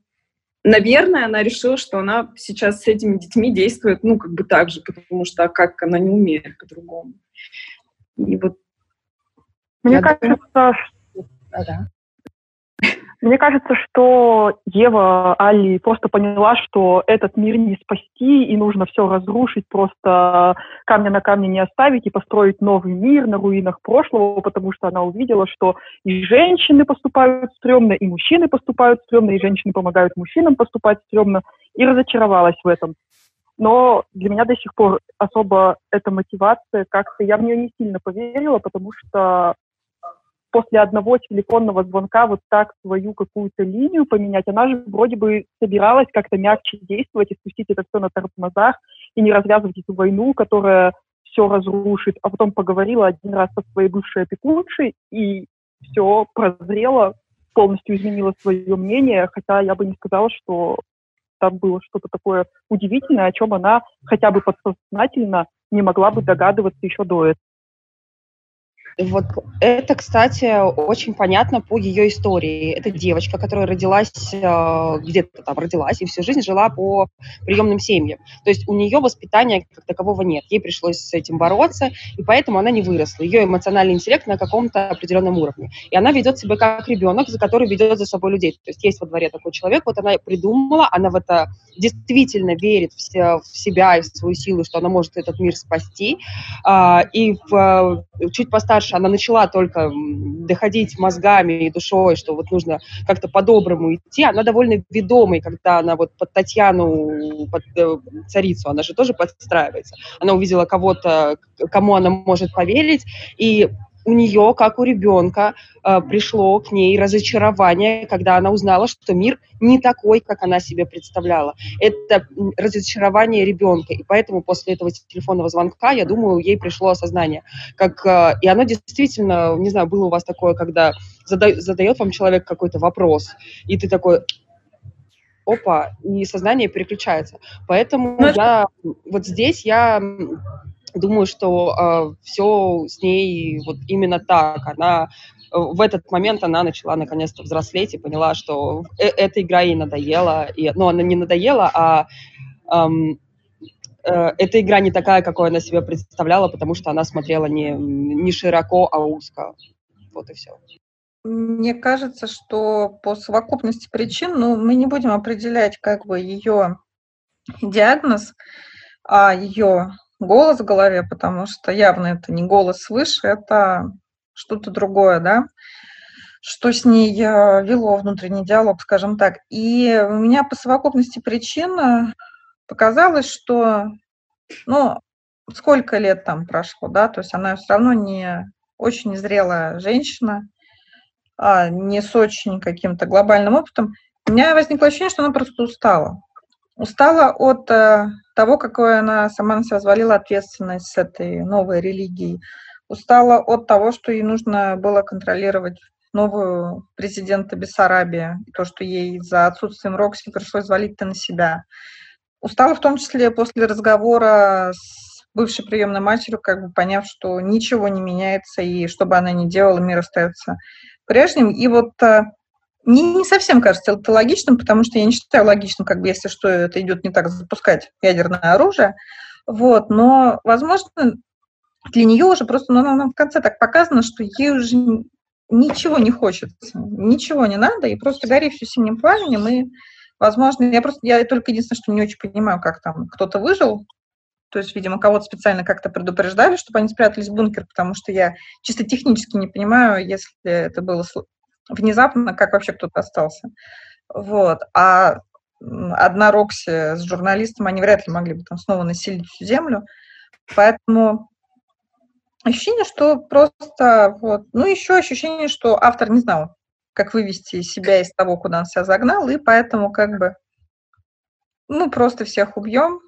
Наверное, она решила, что она сейчас с этими детьми действует, ну, как бы так же, потому что а как она не умеет по-другому. И вот мне кажется, что... Да, Мне кажется, что Ева Али просто поняла, что этот мир не спасти, и нужно все разрушить, просто камня на камне не оставить и построить новый мир на руинах прошлого, потому что она увидела, что и женщины поступают стрёмно, и мужчины поступают стрёмно, и женщины помогают мужчинам поступать стрёмно, и разочаровалась в этом. Но для меня до сих пор особо эта мотивация, как-то я в нее не сильно поверила, потому что после одного телефонного звонка вот так свою какую-то линию поменять, она же вроде бы собиралась как-то мягче действовать и спустить это все на тормозах и не развязывать эту войну, которая все разрушит, а потом поговорила один раз со своей бывшей опекуншей и все прозрела, полностью изменила свое мнение, хотя я бы не сказала, что там было что-то такое удивительное, о чем она хотя бы подсознательно не могла бы догадываться еще до этого. Вот это, кстати, очень понятно по ее истории. Это девочка, которая родилась, э, где-то там родилась и всю жизнь жила по приемным семьям. То есть у нее воспитания как такового нет. Ей пришлось с этим бороться, и поэтому она не выросла. Ее эмоциональный интеллект на каком-то определенном уровне. И она ведет себя как ребенок, за который ведет за собой людей. То есть есть во дворе такой человек, вот она придумала, она в это действительно верит в, себя и в свою силу, что она может этот мир спасти. А, и в, чуть постарше дальше она начала только доходить мозгами и душой, что вот нужно как-то по-доброму идти, она довольно ведомой, когда она вот под Татьяну, под э, царицу, она же тоже подстраивается. Она увидела кого-то, кому она может поверить, и у нее, как у ребенка, э, пришло к ней разочарование, когда она узнала, что мир не такой, как она себе представляла. Это разочарование ребенка, и поэтому после этого телефонного звонка, я думаю, ей пришло осознание. Как, э, и оно действительно, не знаю, было у вас такое, когда задает, задает вам человек какой-то вопрос, и ты такой, опа, и сознание переключается. Поэтому Но... Ну, я вот здесь я думаю, что э, все с ней вот именно так. Она в этот момент она начала наконец-то взрослеть и поняла, что э эта игра ей надоела. И, ну, она не надоела, а эм, э, эта игра не такая, какой она себе представляла, потому что она смотрела не, не широко, а узко. Вот и все. Мне кажется, что по совокупности причин, ну, мы не будем определять как бы ее диагноз, а ее голос в голове, потому что явно это не голос свыше, это что-то другое, да, что с ней э, вело внутренний диалог, скажем так. И у меня по совокупности причин э, показалось, что, ну, сколько лет там прошло, да, то есть она все равно не очень зрелая женщина, а не с очень каким-то глобальным опытом. У меня возникло ощущение, что она просто устала. Устала от э, того, какой она сама на себя взвалила ответственность с этой новой религией. устала от того, что ей нужно было контролировать новую президента Бессарабии, то, что ей за отсутствием Рокси пришлось валить-то на себя. Устала в том числе после разговора с бывшей приемной матерью, как бы поняв, что ничего не меняется, и что бы она ни делала, мир остается прежним. И вот э, не, не совсем кажется это логичным, потому что я не считаю логичным, как бы, если что, это идет не так, запускать ядерное оружие. Вот, но, возможно, для нее уже просто, ну, она в конце так показано, что ей уже ничего не хочется, ничего не надо, и просто гори все синим пламенем, и, возможно, я просто, я только единственное, что не очень понимаю, как там кто-то выжил, то есть, видимо, кого-то специально как-то предупреждали, чтобы они спрятались в бункер, потому что я чисто технически не понимаю, если это было внезапно, как вообще кто-то остался. Вот. А одна Рокси с журналистом, они вряд ли могли бы там снова населить всю землю. Поэтому ощущение, что просто вот, ну еще ощущение, что автор не знал, как вывести себя из того, куда он себя загнал, и поэтому как бы ну просто всех убьем.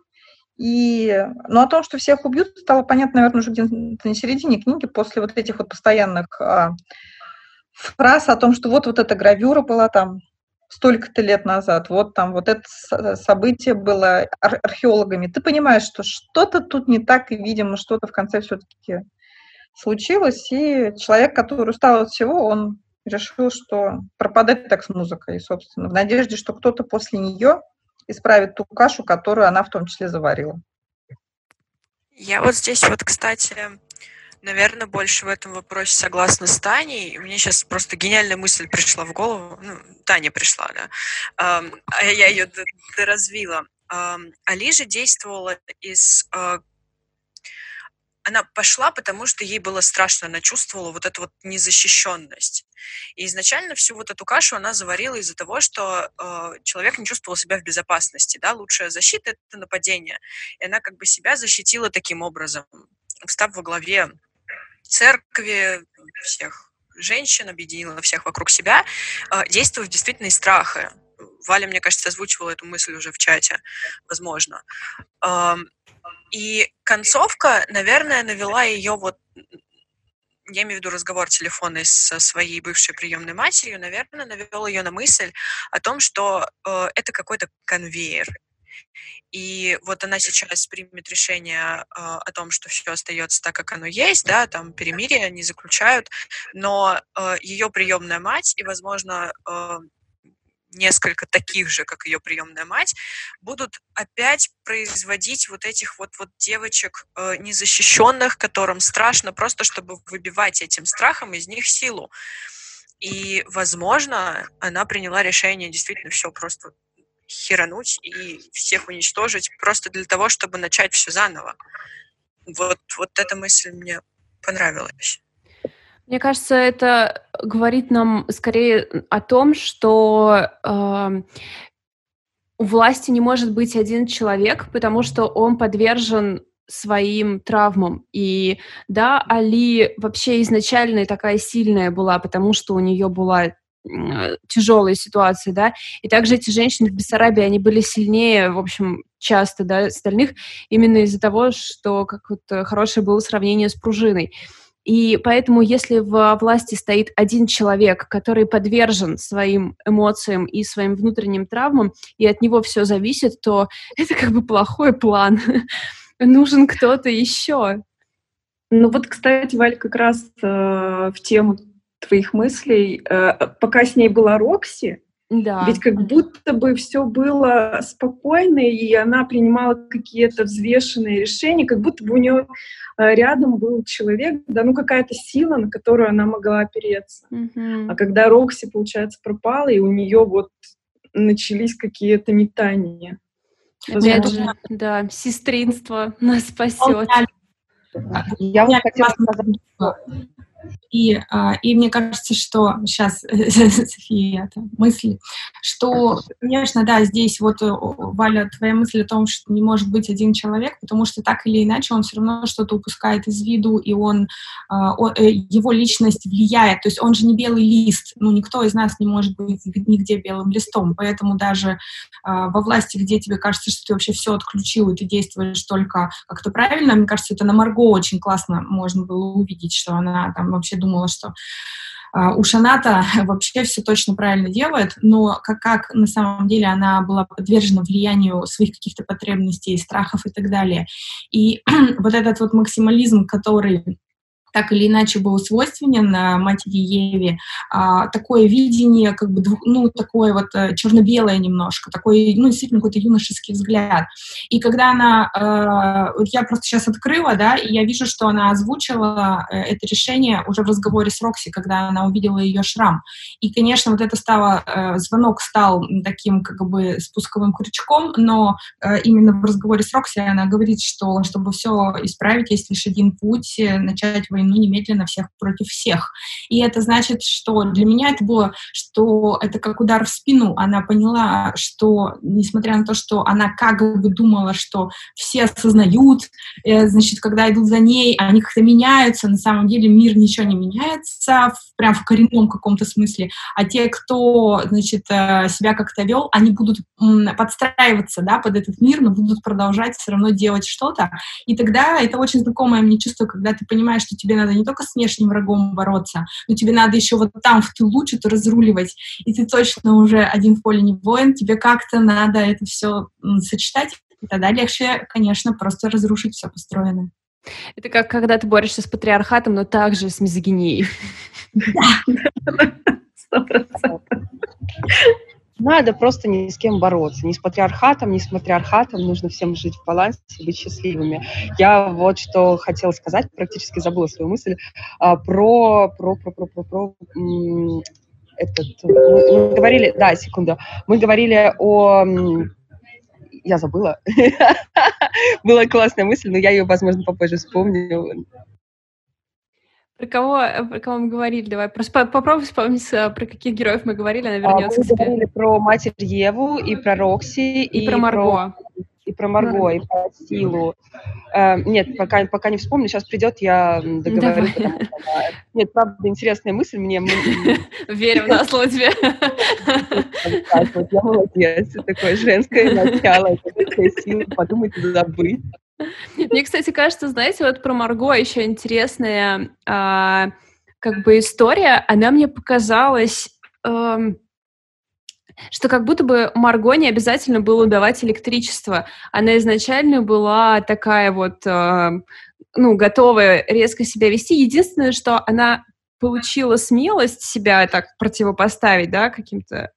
И, ну, о том, что всех убьют, стало понятно, наверное, уже где-то на середине книги, после вот этих вот постоянных а, фраз о том, что вот, вот эта гравюра была там столько-то лет назад, вот там вот это событие было ар- археологами. Ты понимаешь, что что-то тут не так, и, видимо, что-то в конце все-таки случилось, и человек, который устал от всего, он решил, что пропадать так с музыкой, собственно, в надежде, что кто-то после нее исправит ту кашу, которую она в том числе заварила. Я вот здесь вот, кстати, наверное, больше в этом вопросе согласна с Таней. Мне сейчас просто гениальная мысль пришла в голову. Ну, Таня пришла, да. А я ее доразвила. Али же действовала из а, она пошла, потому что ей было страшно, она чувствовала вот эту вот незащищенность. И изначально всю вот эту кашу она заварила из-за того, что э, человек не чувствовал себя в безопасности, да, лучшая защита — это нападение. И она как бы себя защитила таким образом, встав во главе церкви, всех женщин, объединила всех вокруг себя, а, действуя действительно из страха. Валя, мне кажется, озвучивала эту мысль уже в чате, возможно. И концовка, наверное, навела ее вот я имею в виду разговор телефонный со своей бывшей приемной матерью, наверное, навел ее на мысль о том, что э, это какой-то конвейер, и вот она сейчас примет решение э, о том, что все остается так, как оно есть, да, там перемирие они заключают, но э, ее приемная мать и, возможно, э, несколько таких же, как ее приемная мать, будут опять производить вот этих вот, вот девочек э, незащищенных, которым страшно, просто чтобы выбивать этим страхом из них силу. И, возможно, она приняла решение действительно все просто херануть и всех уничтожить просто для того, чтобы начать все заново. Вот, вот эта мысль мне понравилась. Мне кажется, это говорит нам скорее о том, что э, у власти не может быть один человек, потому что он подвержен своим травмам. И да, Али вообще изначально такая сильная была, потому что у нее была тяжелые ситуации, да, и также эти женщины в Бессарабии, они были сильнее, в общем, часто, да, остальных, именно из-за того, что как вот э, хорошее было сравнение с пружиной. И поэтому, если в власти стоит один человек, который подвержен своим эмоциям и своим внутренним травмам, и от него все зависит, то это как бы плохой план. Нужен кто-то еще. Ну вот, кстати, Валь, как раз э, в тему твоих мыслей, э, пока с ней была Рокси, да. Ведь как будто бы все было спокойно, и она принимала какие-то взвешенные решения, как будто бы у нее э, рядом был человек, да, ну какая-то сила, на которую она могла опереться. Mm-hmm. А когда Рокси, получается, пропала, и у нее вот начались какие-то метания. Опять же, да, сестринство нас спасет. Я вот хотела сказать, И, а, и мне кажется, что сейчас, София, это мысли, что, конечно, да, здесь вот, э, Валя, твоя мысль о том, что не может быть один человек, потому что так или иначе он все равно что-то упускает из виду, и он, а, э, его личность влияет. То есть он же не белый лист, ну, никто из нас не может быть нигде белым листом, поэтому даже а, во власти, где тебе кажется, что ты вообще все отключил, и ты действуешь только как-то правильно, мне кажется, это на Марго очень классно можно было увидеть, что она там вообще думала, что а, у Шаната вообще все точно правильно делает, но как, как на самом деле она была подвержена влиянию своих каких-то потребностей, страхов и так далее. И вот этот вот максимализм, который так или иначе был свойственен э, матери Еве, а, такое видение, как бы, ну, такое вот э, черно-белое немножко, такой, ну, действительно, какой-то юношеский взгляд. И когда она, э, я просто сейчас открыла, да, и я вижу, что она озвучила это решение уже в разговоре с Рокси, когда она увидела ее шрам. И, конечно, вот это стало, звонок стал таким, как бы, спусковым крючком, но именно в разговоре с Рокси она говорит, что чтобы все исправить, есть лишь один путь, начать войну немедленно всех против всех. И это значит, что для меня это было, что это как удар в спину. Она поняла, что несмотря на то, что она как бы думала, что все осознают, э, значит, когда идут за ней, они как-то меняются, на самом деле мир ничего не меняется, прям в коренном каком-то смысле. А те, кто, значит, э, себя как-то вел, они будут подстраиваться, да, под этот мир, но будут продолжать все равно делать что-то. И тогда это очень знакомое мне чувство, когда ты понимаешь, что тебе тебе надо не только с внешним врагом бороться, но тебе надо еще вот там в тылу что-то разруливать, и ты точно уже один в поле не воин, тебе как-то надо это все сочетать, и тогда легче, конечно, просто разрушить все построенное. Это как когда ты борешься с патриархатом, но также с мизогинией. Да, сто процентов. Надо просто ни с кем бороться. Ни с патриархатом, ни с матриархатом. Нужно всем жить в балансе, быть счастливыми. Я вот что хотела сказать, практически забыла свою мысль, а, про, про, про, про, про, про этот, мы, мы говорили, да, секунду, мы говорили о я забыла. Была классная мысль, но я ее, возможно, попозже вспомню. Про кого, э, про кого мы говорили? Давай просто попробуй вспомнить, э, про каких героев мы говорили, она вернется. А, мы говорили про Матерь Еву и про Рокси. И, и про Марго. Про, и про Марго, Марго. и про Силу. Э, нет, пока, пока не вспомню, сейчас придет, я договорю. Потому, нет, правда, интересная мысль мне. Верим на слово тебе. Я молодец, такое женское начало, женская сила, подумайте, забыть. Мне, кстати, кажется, знаете, вот про Марго еще интересная а, как бы история. Она мне показалась, эм, что как будто бы Марго не обязательно было давать электричество. Она изначально была такая вот, э, ну, готовая резко себя вести. Единственное, что она получила смелость себя так противопоставить, да, каким-то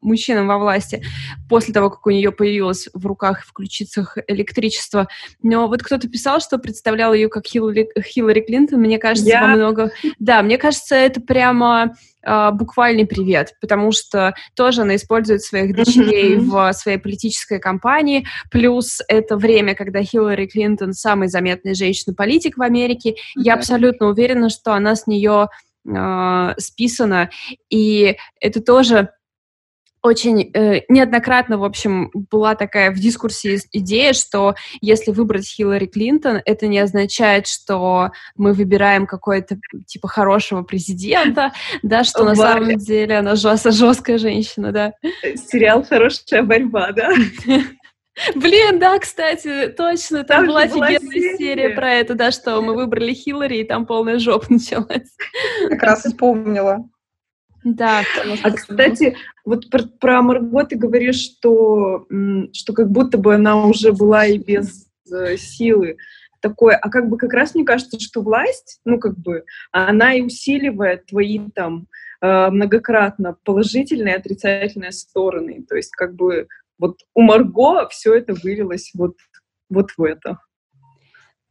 мужчинам во власти после того, как у нее появилось в руках в ключицах электричество. Но вот кто-то писал, что представлял ее как Хиллари, Хиллари Клинтон. Мне кажется, Я... много... Да, мне кажется, это прямо э, буквальный привет, потому что тоже она использует своих дочерей в своей политической кампании. Плюс это время, когда Хиллари Клинтон самый заметный женщина-политик в Америке. Я абсолютно уверена, что она с нее э, списана. И это тоже очень э, неоднократно, в общем, была такая в дискурсе идея, что если выбрать Хиллари Клинтон, это не означает, что мы выбираем какой-то типа хорошего президента, да, что на самом деле она жесткая женщина, да. Сериал «Хорошая борьба», да? Блин, да, кстати, точно, там, там была офигенная серия. серия про это, да, что мы выбрали Хиллари, и там полная жопа началась. Как раз вспомнила. Да. А, кстати, вот про, про Марго ты говоришь, что, что как будто бы она уже была и без э, силы такое, а как бы как раз мне кажется, что власть, ну как бы, она и усиливает твои там э, многократно положительные и отрицательные стороны. То есть как бы вот у Марго все это вылилось вот, вот в это.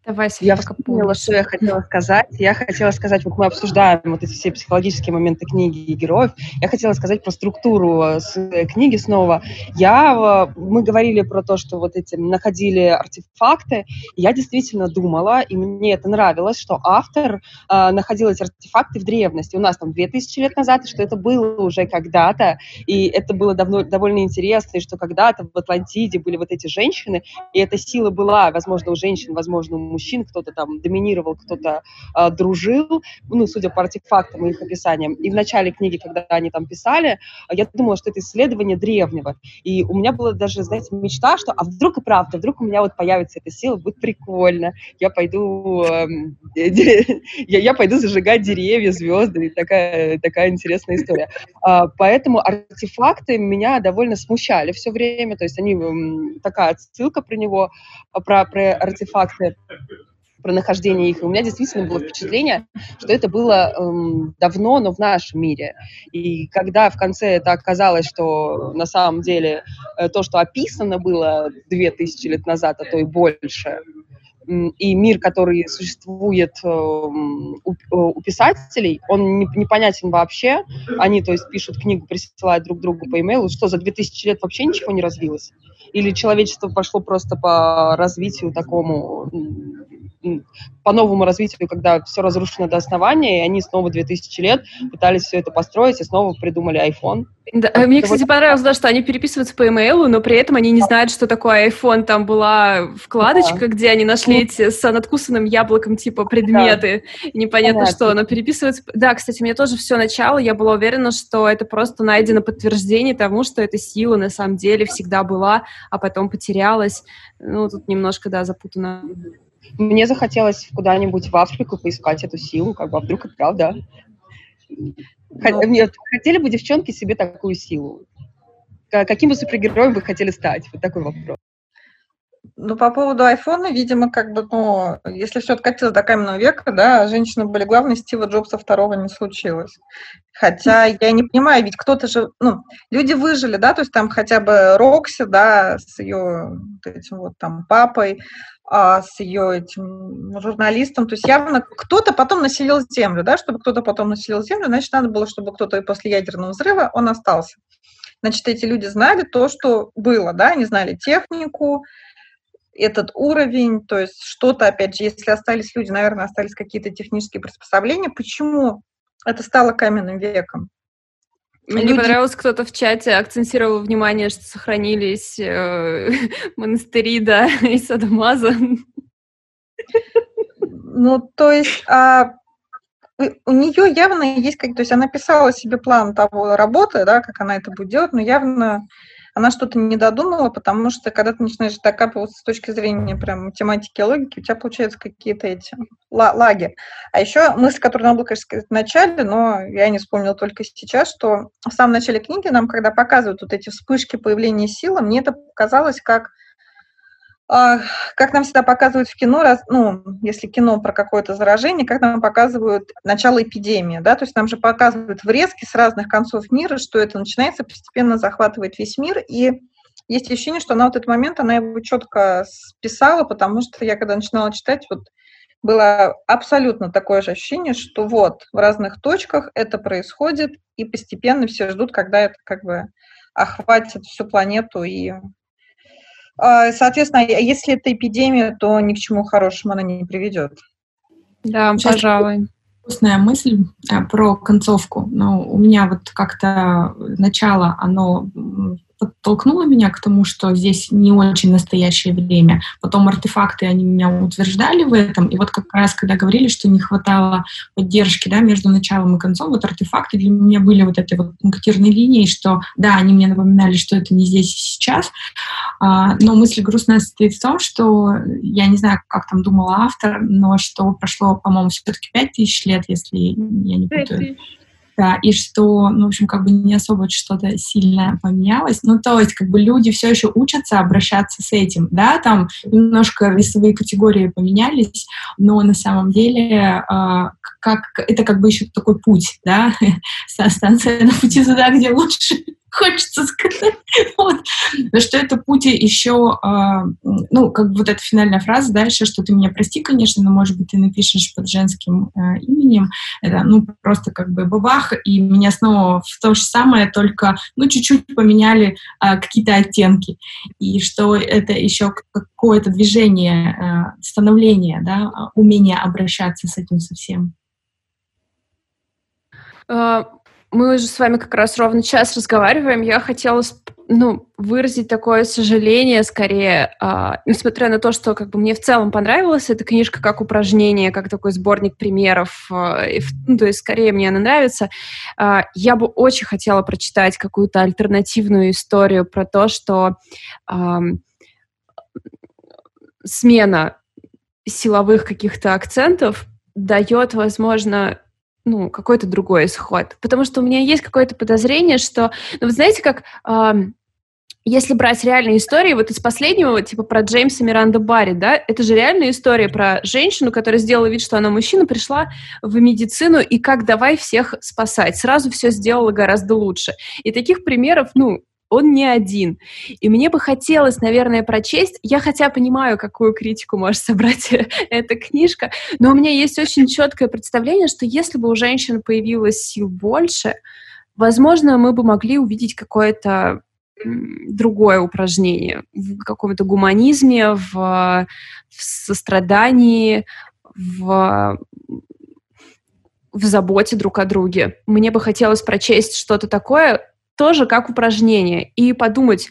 Давай, я вспомнила, что я хотела сказать. Я хотела сказать, вот мы обсуждаем вот эти все психологические моменты книги и героев. Я хотела сказать про структуру э, с, э, книги снова. Я, э, мы говорили про то, что вот эти находили артефакты. Я действительно думала, и мне это нравилось, что автор э, находил эти артефакты в древности. У нас там 2000 лет назад, и что это было уже когда-то, и это было давно, довольно интересно, и что когда-то в Атлантиде были вот эти женщины, и эта сила была, возможно, у женщин, возможно, у мужчин, кто-то там доминировал, кто-то э, дружил, ну, судя по артефактам и их описаниям. И в начале книги, когда они там писали, я думала, что это исследование древнего. И у меня была даже, знаете, мечта, что а вдруг и правда, вдруг у меня вот появится эта сила, будет прикольно. Я пойду, э, я, я пойду зажигать деревья, звезды, и такая, такая интересная история. А, поэтому артефакты меня довольно смущали все время, то есть они, такая отсылка про него, про, про артефакты про нахождение их. И у меня действительно было впечатление, что это было эм, давно, но в нашем мире. И когда в конце это оказалось, что на самом деле э, то, что описано было 2000 лет назад, а то и больше, и мир, который существует э, у, у писателей, он не, непонятен вообще. Они, то есть, пишут книгу, присылают друг другу по имейлу. Что, за 2000 лет вообще ничего не развилось? Или человечество пошло просто по развитию такому по новому развитию, когда все разрушено до основания, и они снова 2000 лет пытались все это построить и снова придумали iPhone. Да, это мне, кстати, понравилось, да, что они переписываются по имейлу, но при этом они не знают, что такое iPhone. Там была вкладочка, да. где они нашли ну, эти с надкусанным яблоком типа предметы. Да. Непонятно Понятно. что, но переписываются... Да, кстати, мне тоже все начало, я была уверена, что это просто найдено подтверждение тому, что эта сила на самом деле всегда была, а потом потерялась. Ну, тут немножко, да, запутано. Мне захотелось куда-нибудь в Африку поискать эту силу, как бы, а вдруг и правда. Но... Ну. Хотели бы девчонки себе такую силу? Каким бы супергероем вы хотели стать? Вот такой вопрос. Ну, по поводу айфона, видимо, как бы, ну, если все откатилось до каменного века, да, женщины были главной, Стива Джобса второго не случилось. Хотя я не понимаю, ведь кто-то же, ну, люди выжили, да, то есть там хотя бы Рокси, да, с ее вот этим вот там папой, а, с ее этим журналистом, то есть явно кто-то потом населил землю, да, чтобы кто-то потом населил землю, значит, надо было, чтобы кто-то после ядерного взрыва он остался. Значит, эти люди знали то, что было, да, они знали технику, этот уровень, то есть что-то, опять же, если остались люди, наверное, остались какие-то технические приспособления. Почему это стало каменным веком? Мне люди... понравилось, кто-то в чате акцентировал внимание, что сохранились э, монастыри, да, и Садомаза. Ну, то есть а, у нее явно есть, как, то есть она писала себе план того работы, да, как она это будет делать, но явно она что-то не додумала, потому что когда ты начинаешь докапываться с точки зрения прям математики и логики, у тебя получаются какие-то эти лаги. А еще мысль, которую надо было, конечно, сказать в начале, но я не вспомнила только сейчас, что в самом начале книги нам, когда показывают вот эти вспышки появления силы, мне это показалось как как нам всегда показывают в кино, раз, ну, если кино про какое-то заражение, как нам показывают начало эпидемии, да, то есть нам же показывают врезки с разных концов мира, что это начинается, постепенно захватывает весь мир, и есть ощущение, что на вот этот момент она его четко списала, потому что я когда начинала читать, вот было абсолютно такое же ощущение, что вот в разных точках это происходит, и постепенно все ждут, когда это как бы охватит всю планету и а, соответственно, если это эпидемия, то ни к чему хорошему она не приведет. Да, Сейчас пожалуй. Грустная мысль э, про концовку. Но у меня вот как-то начало, оно подтолкнуло меня к тому, что здесь не очень настоящее время. Потом артефакты, они меня утверждали в этом. И вот как раз, когда говорили, что не хватало поддержки да, между началом и концом, вот артефакты для меня были вот этой вот пунктирной линией, что да, они мне напоминали, что это не здесь и сейчас. А, но мысль грустная состоит в том, что я не знаю, как там думал автор, но что прошло, по-моему, все-таки пять тысяч лет, если я не путаю да, и что, ну, в общем, как бы не особо что-то сильно поменялось. Ну, то есть, как бы люди все еще учатся обращаться с этим, да, там немножко весовые категории поменялись, но на самом деле э, как, это как бы еще такой путь, да, станция на пути туда, где лучше. Хочется сказать. Вот. Но что это путь еще, э, ну, как вот эта финальная фраза дальше, что ты меня прости, конечно, но, может быть, ты напишешь под женским э, именем. Это, ну, просто как бы бабах, и меня снова в то же самое, только, ну, чуть-чуть поменяли э, какие-то оттенки. И что это еще какое-то движение, становление, да, умение обращаться с этим совсем. А, мы уже с вами как раз ровно час разговариваем. Я хотела ну, выразить такое сожаление скорее, а, несмотря на то, что как бы мне в целом понравилась эта книжка как упражнение, как такой сборник примеров, а, и, ну, то есть скорее мне она нравится. А, я бы очень хотела прочитать какую-то альтернативную историю про то, что а, смена силовых каких-то акцентов дает, возможно, ну, какой-то другой исход. Потому что у меня есть какое-то подозрение, что, ну, вы знаете, как э, если брать реальные истории, вот из последнего, типа про Джеймса Миранда Барри, да, это же реальная история про женщину, которая сделала вид, что она мужчина, пришла в медицину и как давай всех спасать. Сразу все сделала гораздо лучше. И таких примеров, ну, он не один. И мне бы хотелось, наверное, прочесть. Я хотя понимаю, какую критику может собрать эта книжка, но у меня есть очень четкое представление, что если бы у женщин появилось сил больше, возможно, мы бы могли увидеть какое-то другое упражнение в каком-то гуманизме, в, в сострадании, в в заботе друг о друге. Мне бы хотелось прочесть что-то такое, тоже как упражнение и подумать,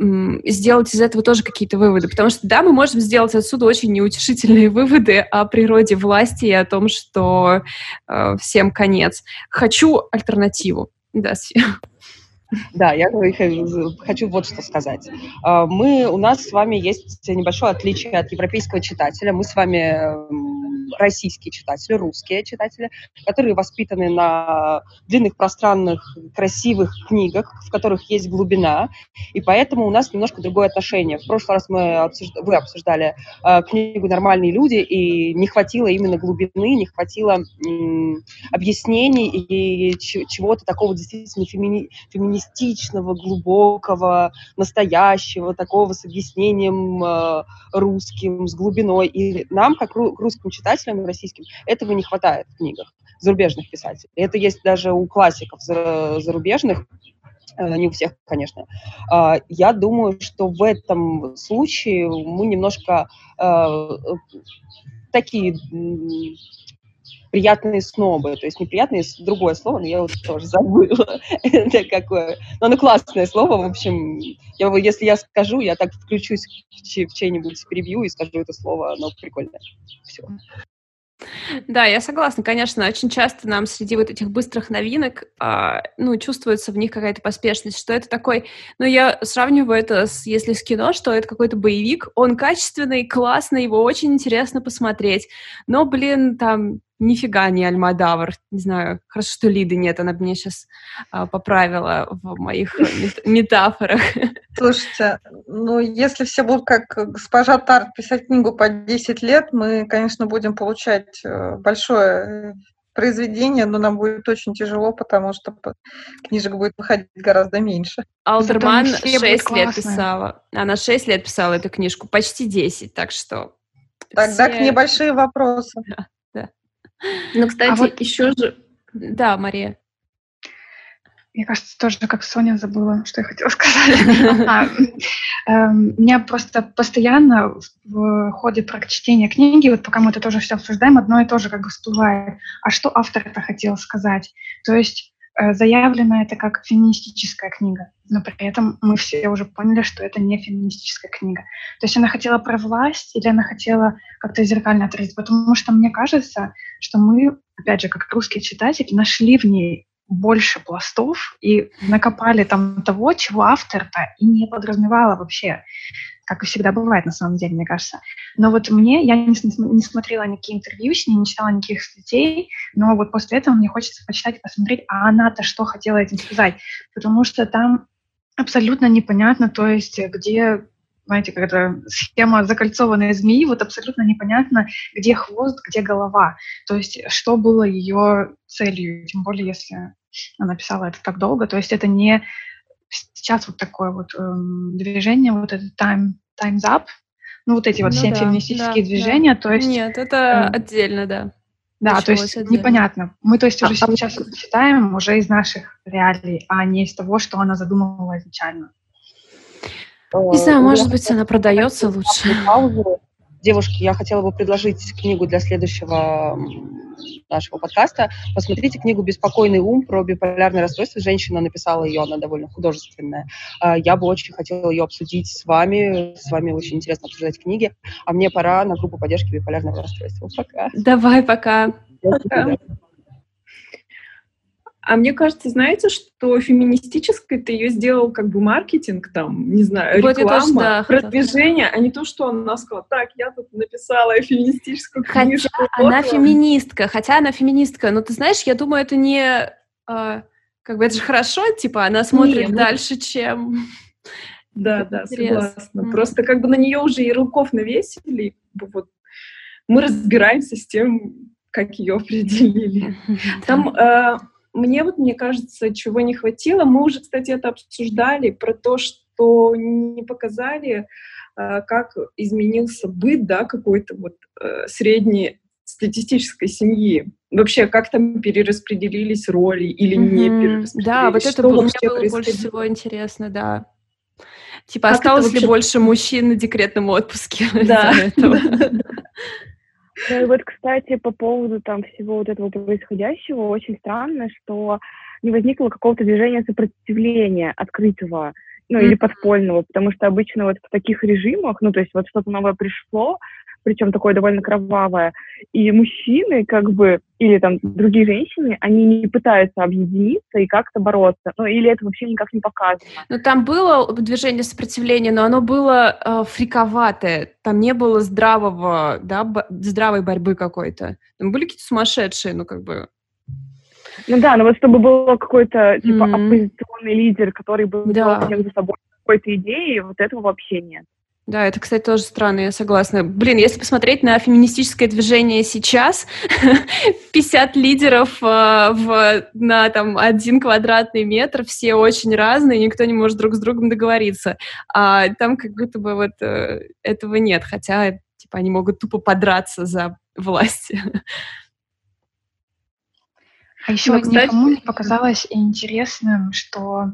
сделать из этого тоже какие-то выводы. Потому что, да, мы можем сделать отсюда очень неутешительные выводы о природе власти и о том, что э, всем конец. Хочу альтернативу. Да, Да, я хочу вот что сказать. А, мы, у нас с вами есть небольшое отличие от европейского читателя. Мы с вами российские читатели, русские читатели, которые воспитаны на длинных, пространных, красивых книгах, в которых есть глубина, и поэтому у нас немножко другое отношение. В прошлый раз мы обсужд... вы обсуждали э, книгу «Нормальные люди», и не хватило именно глубины, не хватило м, объяснений и чего-то такого действительно фемини... феминистичного, глубокого, настоящего, такого с объяснением э, русским, с глубиной. И нам, как ру- русским читателям, российским этого не хватает в книгах зарубежных писателей. Это есть даже у классиков зарубежных, э, не у всех, конечно. А, я думаю, что в этом случае мы немножко э, такие приятные снобы. То есть неприятные, другое слово, но я вот тоже забыла. Это какое. Но оно классное слово, в общем. Я, если я скажу, я так включусь в чей-нибудь превью и скажу это слово, оно прикольное. Все. Да, я согласна. Конечно, очень часто нам среди вот этих быстрых новинок, а, ну, чувствуется в них какая-то поспешность, что это такой, ну, я сравниваю это с, если с кино, что это какой-то боевик, он качественный, классный, его очень интересно посмотреть, но, блин, там нифига не Альмадавр. Не знаю, хорошо, что Лиды нет, она меня сейчас а, поправила в моих метафорах. Слушайте, ну, если все будут как госпожа Тарт писать книгу по 10 лет, мы, конечно, будем получать э, большое произведение, но нам будет очень тяжело, потому что книжек будет выходить гораздо меньше. Алдерман 6 лет писала. Она 6 лет писала эту книжку, почти 10, так что... Тогда все... к небольшие вопросы. Да. Ну, кстати, а вот... еще же... Да, Мария. Мне кажется, тоже как Соня забыла, что я хотела сказать. А, эм, меня просто постоянно в ходе прочтения книги, вот пока мы это тоже все обсуждаем, одно и то же как бы всплывает. А что автор это хотел сказать? То есть Э, заявлено это как феминистическая книга, но при этом мы все уже поняли, что это не феминистическая книга. То есть она хотела про власть или она хотела как-то зеркально отразить, потому что мне кажется, что мы, опять же, как русские читатели, нашли в ней больше пластов и накопали там того, чего автор-то и не подразумевала вообще как и всегда бывает, на самом деле, мне кажется. Но вот мне, я не, не смотрела никакие интервью с ней, не читала никаких статей, но вот после этого мне хочется почитать и посмотреть, а она-то что хотела этим сказать. Потому что там абсолютно непонятно, то есть где знаете, как это схема закольцованной змеи, вот абсолютно непонятно, где хвост, где голова. То есть что было ее целью, тем более если она писала это так долго. То есть это не сейчас вот такое вот эм, движение, вот это time, Time's Up, ну, вот эти вот ну, все да, феминистические да, движения, да. то есть... Нет, это э, отдельно, да. Да, то есть отдельно. непонятно. Мы, то есть, уже а, сейчас а... читаем уже из наших реалий, а не из того, что она задумывала изначально. Не знаю, может быть, она продается лучше. Девушки, я хотела бы предложить книгу для следующего нашего подкаста. Посмотрите книгу «Беспокойный ум» про биполярное расстройство. Женщина написала ее, она довольно художественная. А, я бы очень хотела ее обсудить с вами. С вами очень интересно обсуждать книги. А мне пора на группу поддержки биполярного расстройства. Пока. Давай, пока. Пока. А мне кажется, знаете, что феминистической ты ее сделал как бы маркетинг, там, не знаю, вот реклама, тоже, да, продвижение, а не то, что она сказала, так, я тут написала феминистическую книжку. Хотя вот она вам. феминистка, хотя она феминистка, но ты знаешь, я думаю, это не... Э, как бы это же хорошо, типа, она смотрит не, ну... дальше, чем... Да, да, согласна. Mm. Просто как бы на нее уже ярлыков навесили, вот мы разбираемся с тем, как ее определили. Там э, мне вот, мне кажется, чего не хватило, мы уже, кстати, это обсуждали, про то, что не показали, а, как изменился быт, да, какой-то вот э, средней статистической семьи. Вообще, как там перераспределились роли или mm-hmm. не перераспределились? Да, вот это было, мне было больше всего интересно, да. Типа, как осталось вообще... ли больше мужчин на декретном отпуске? Да. Ну и вот, кстати, по поводу там всего вот этого происходящего, очень странно, что не возникло какого-то движения сопротивления открытого, ну, mm-hmm. или подпольного, потому что обычно вот в таких режимах, ну, то есть вот что-то новое пришло, причем такое довольно кровавое. И мужчины, как бы, или там другие женщины, они не пытаются объединиться и как-то бороться. Ну, или это вообще никак не показано. Ну, там было движение сопротивления, но оно было э, фриковатое. Там не было здравого, да, бо- здравой борьбы какой-то. Там были какие-то сумасшедшие, ну, как бы... Ну да, но вот чтобы был какой-то, типа, mm-hmm. оппозиционный лидер, который бы да. за собой какой-то идеей, вот этого вообще нет. Да, это, кстати, тоже странно, я согласна. Блин, если посмотреть на феминистическое движение сейчас, 50 лидеров э, в, на там один квадратный метр, все очень разные, никто не может друг с другом договориться. А там как будто бы вот э, этого нет, хотя типа они могут тупо подраться за власть. А еще ну, кстати... никому не показалось интересным, что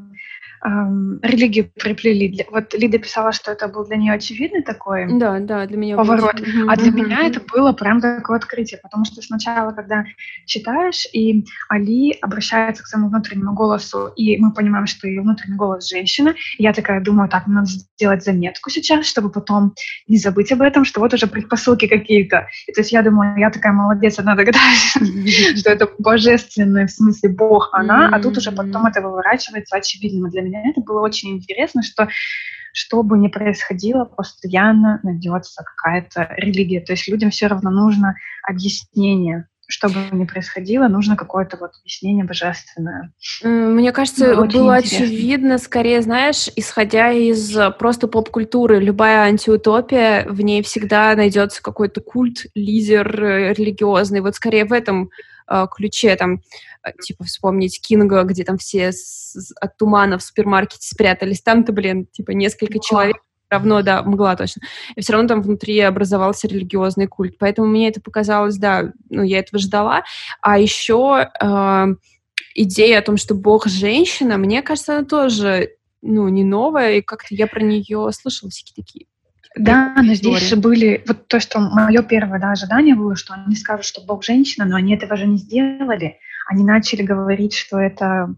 эм, религию приплели. Вот Лида писала, что это был для нее очевидный такой да, да, для меня поворот, был. а для меня это было прям такое открытие, потому что сначала, когда читаешь, и Али обращается к своему внутреннему голосу, и мы понимаем, что ее внутренний голос женщина, я такая думаю, так, надо сделать заметку сейчас, чтобы потом не забыть об этом, что вот уже предпосылки какие-то. И то есть я думаю, я такая молодец, она догадалась, что это божественный, в смысле, Бог она, а тут уже потом это выворачивается очевидно для меня меня это было очень интересно, что что бы ни происходило, постоянно найдется какая-то религия. То есть людям все равно нужно объяснение. Что бы ни происходило, нужно какое-то вот объяснение божественное. Мне кажется, ну, было интересно. очевидно, скорее, знаешь, исходя из просто поп-культуры, любая антиутопия, в ней всегда найдется какой-то культ, лидер э, религиозный. Вот скорее в этом э, ключе, там, э, типа, вспомнить Кинга, где там все с, от тумана в супермаркете спрятались, там-то, блин, типа, несколько мгла. человек, равно, да, мгла точно, и все равно там внутри образовался религиозный культ, поэтому мне это показалось, да, ну, я этого ждала, а еще э, идея о том, что Бог женщина, мне кажется, она тоже, ну, не новая, и как-то я про нее слышала всякие такие да, но здесь же были, вот то, что мое первое да, ожидание было, что они скажут, что Бог женщина, но они этого же не сделали. Они начали говорить, что это,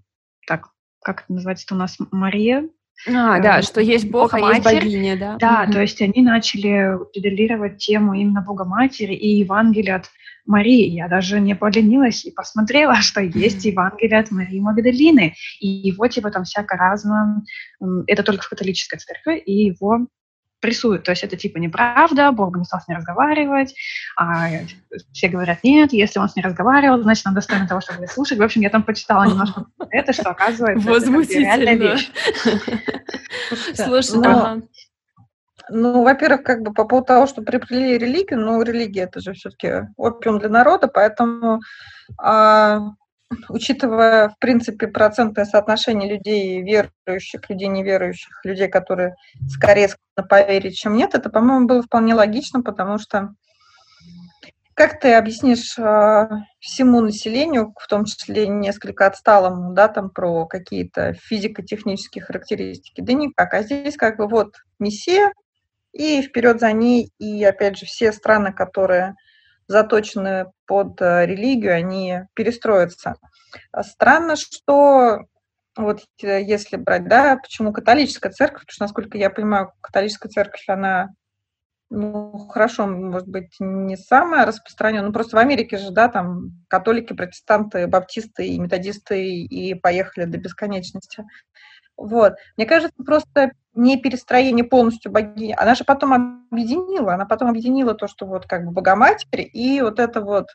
так, как это называется у нас, Мария, а, э, да, что есть Бог, Бога а есть богиня, да. Да, mm то есть они начали педалировать тему именно Бога Матери и Евангелия от Марии. Я даже не поленилась и посмотрела, что есть Евангелие от Марии Магдалины. И его типа там всяко разно. Это только в католической церкви, и его прессуют. То есть это типа неправда, Бог не стал с ней разговаривать, а все говорят нет, если он с ней разговаривал, значит, он достоин того, чтобы слушать. В общем, я там почитала немножко это, что оказывается Возмутительно. это вещь. Слушай, ну, ну, во-первых, как бы по поводу того, что приплели религию, ну, религия это же все-таки опиум для народа, поэтому а, учитывая, в принципе, процентное соотношение людей верующих, людей неверующих, людей, которые скорее склонны поверить, чем нет, это, по-моему, было вполне логично, потому что как ты объяснишь э, всему населению, в том числе несколько отсталому, да, там про какие-то физико-технические характеристики? Да никак. А здесь как бы вот мессия, и вперед за ней, и опять же все страны, которые заточены под э, религию, они перестроятся. Странно, что вот э, если брать, да, почему католическая церковь, потому что, насколько я понимаю, католическая церковь, она, ну, хорошо, может быть, не самая распространенная, ну, просто в Америке же, да, там католики, протестанты, баптисты и методисты и поехали до бесконечности. Вот. Мне кажется, просто не перестроение полностью богини. Она же потом объединила, она потом объединила то, что вот как бы Богоматерь и вот это вот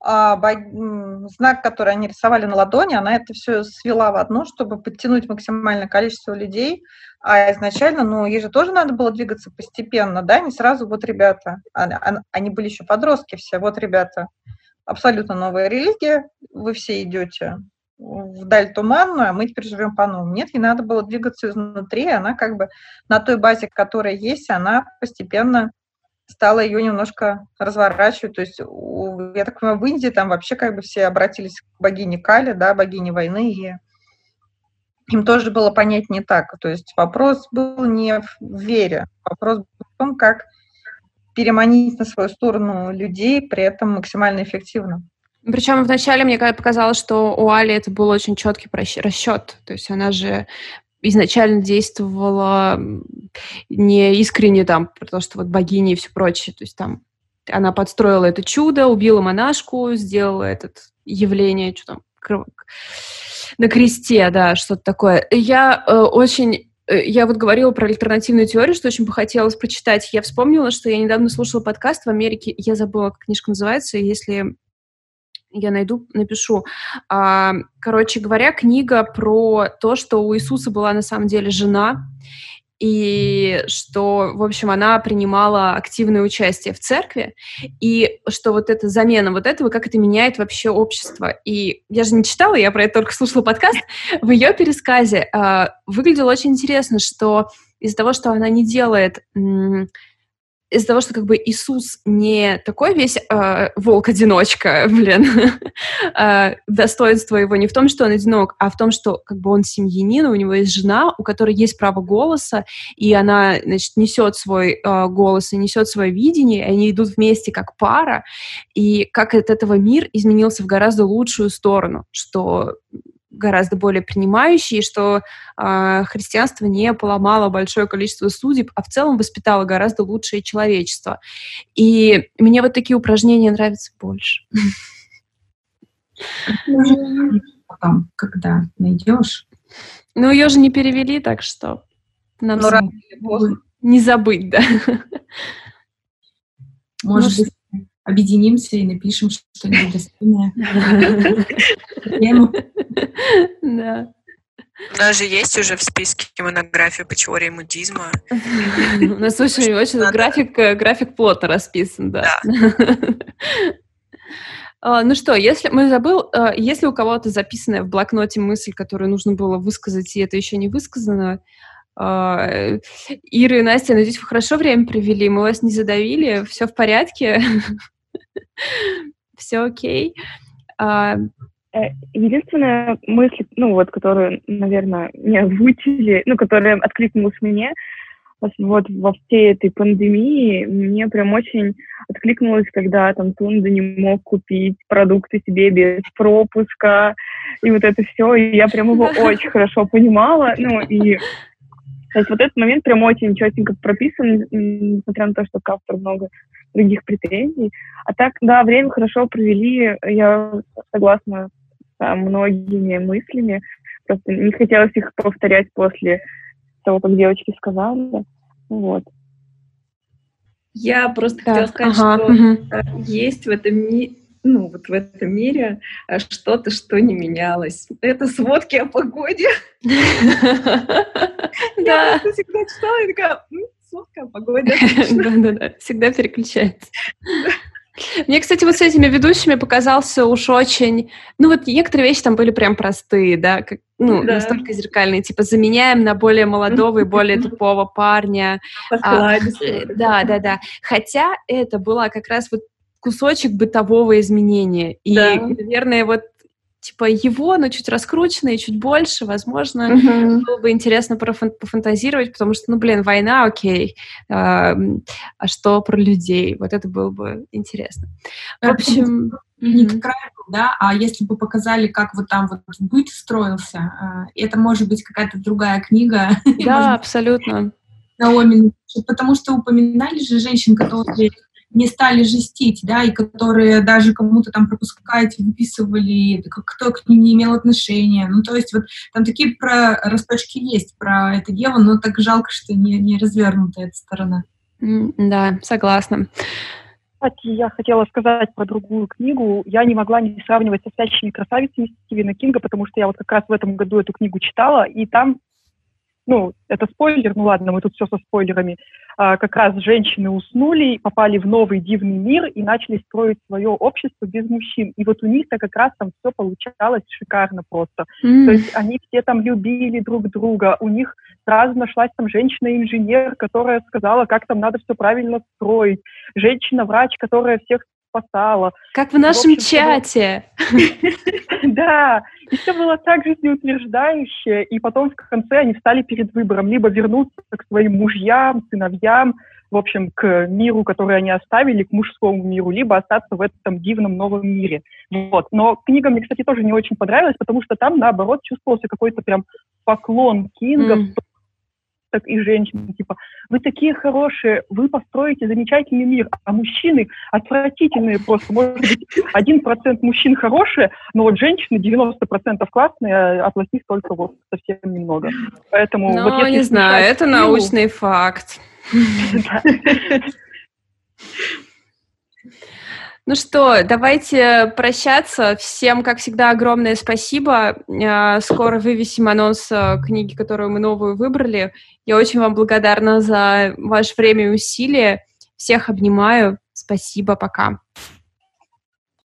а, бог... знак, который они рисовали на ладони, она это все свела в одно, чтобы подтянуть максимальное количество людей. А изначально, ну, ей же тоже надо было двигаться постепенно, да, не сразу, вот, ребята, они были еще подростки все, вот, ребята, абсолютно новая религия, вы все идете, вдаль туманную, а мы теперь живем по-новому. Нет, ей надо было двигаться изнутри, она как бы на той базе, которая есть, она постепенно стала ее немножко разворачивать. То есть, я так понимаю, в Индии там вообще как бы все обратились к богине Кали, да, богине войны, и им тоже было понять не так. То есть вопрос был не в вере, вопрос был в том, как переманить на свою сторону людей, при этом максимально эффективно. Причем вначале мне показалось, что у Али это был очень четкий расчет. То есть она же изначально действовала не искренне там, потому что вот богини и все прочее. То есть там она подстроила это чудо, убила монашку, сделала это явление, что там, на кресте, да, что-то такое. Я э, очень э, я вот говорила про альтернативную теорию, что очень бы хотелось прочитать. Я вспомнила, что я недавно слушала подкаст в Америке, я забыла, как книжка называется, если я найду, напишу. А, короче говоря, книга про то, что у Иисуса была на самом деле жена, и что, в общем, она принимала активное участие в церкви, и что вот эта замена вот этого, как это меняет вообще общество. И я же не читала, я про это только слушала подкаст, в ее пересказе э, выглядело очень интересно, что из-за того, что она не делает из-за того, что как бы Иисус не такой весь э, волк-одиночка, блин, э, достоинство его не в том, что он одинок, а в том, что как бы он семьянин, у него есть жена, у которой есть право голоса, и она, значит, несет свой э, голос и несет свое видение, и они идут вместе как пара, и как от этого мир изменился в гораздо лучшую сторону, что гораздо более принимающие, что э, христианство не поломало большое количество судеб, а в целом воспитало гораздо лучшее человечество. И мне вот такие упражнения нравятся больше. Потом, когда найдешь. Ну, ее же не перевели, так что нам ну, не забыть, да. Может быть, объединимся и напишем что-нибудь достойное. Да. У нас же есть уже в списке монография по теории мудизма. У нас очень, очень график, график плотно расписан, да. А, ну что, если мы забыл, а, если у кого-то записанная в блокноте мысль, которую нужно было высказать, и это еще не высказано, а, Ира и Настя, надеюсь, вы хорошо время провели, мы вас не задавили, все в порядке, все окей. Э, единственная мысль, ну вот, которую, наверное, не озвучили, ну, которая откликнулась мне, вот во всей этой пандемии мне прям очень откликнулось, когда там Тунда не мог купить продукты себе без пропуска, и вот это все, и я прям его очень хорошо понимала, ну, и то есть вот этот момент прям очень четенько прописан, несмотря на то, что к автору много других претензий. А так, да, время хорошо провели, я согласна многими мыслями. Просто не хотелось их повторять после того, как девочки сказали. Вот. Я просто да. хотела сказать, ага. что угу. есть в этом мире ну, вот в этом мире э, что-то, что не менялось. Это сводки о погоде. Я всегда читала и такая, сводка о погоде. Да-да-да, всегда переключается. Мне, кстати, вот с этими ведущими показался уж очень... Ну, вот некоторые вещи там были прям простые, да, как, ну, да. настолько зеркальные, типа заменяем на более молодого и более тупого парня. А, э, да, да, да. Хотя это была как раз вот кусочек бытового изменения. И, да. наверное, вот типа его, но чуть раскручено и чуть больше, возможно, uh-huh. было бы интересно пофантазировать, потому что, ну, блин, война, окей, а, а что про людей? Вот это было бы интересно. В общем... Не как да, а если бы показали, как вот там вот быт строился, а, это может быть какая-то другая книга. Да, абсолютно. Наоми, потому что упоминали же женщин, которые не стали жестить, да, и которые даже кому-то там пропускать, выписывали, кто к ним не имел отношения. Ну, то есть вот там такие про росточки есть про это дело, но так жалко, что не, не развернута эта сторона. да, согласна. Кстати, я хотела сказать про другую книгу. Я не могла не сравнивать со «Спящими красавицами» Стивена Кинга, потому что я вот как раз в этом году эту книгу читала, и там ну, это спойлер, ну ладно, мы тут все со спойлерами, а, как раз женщины уснули, попали в новый дивный мир и начали строить свое общество без мужчин. И вот у них-то как раз там все получалось шикарно просто. Mm. То есть они все там любили друг друга, у них сразу нашлась там женщина-инженер, которая сказала, как там надо все правильно строить, женщина-врач, которая всех спасала. Как в нашем в общем, чате. Да, и все было так жизнеутверждающе, и потом в конце они встали перед выбором, либо вернуться к своим мужьям, сыновьям, в общем, к миру, который они оставили, к мужскому миру, либо остаться в этом дивном новом мире. Вот. Но книга мне, кстати, тоже не очень понравилась, потому что там, наоборот, чувствовался какой-то прям поклон Кинга mm так и женщин, типа, вы такие хорошие, вы построите замечательный мир, а мужчины отвратительные просто. Может быть, один процент мужчин хорошие, но вот женщины 90% классные, а плохих только вот совсем немного. Поэтому ну, вот не знаю, это силу... научный факт. Ну что, давайте прощаться. Всем, как всегда, огромное спасибо. А, скоро вывесим анонс а, книги, которую мы новую выбрали. Я очень вам благодарна за ваше время и усилия. Всех обнимаю. Спасибо, пока.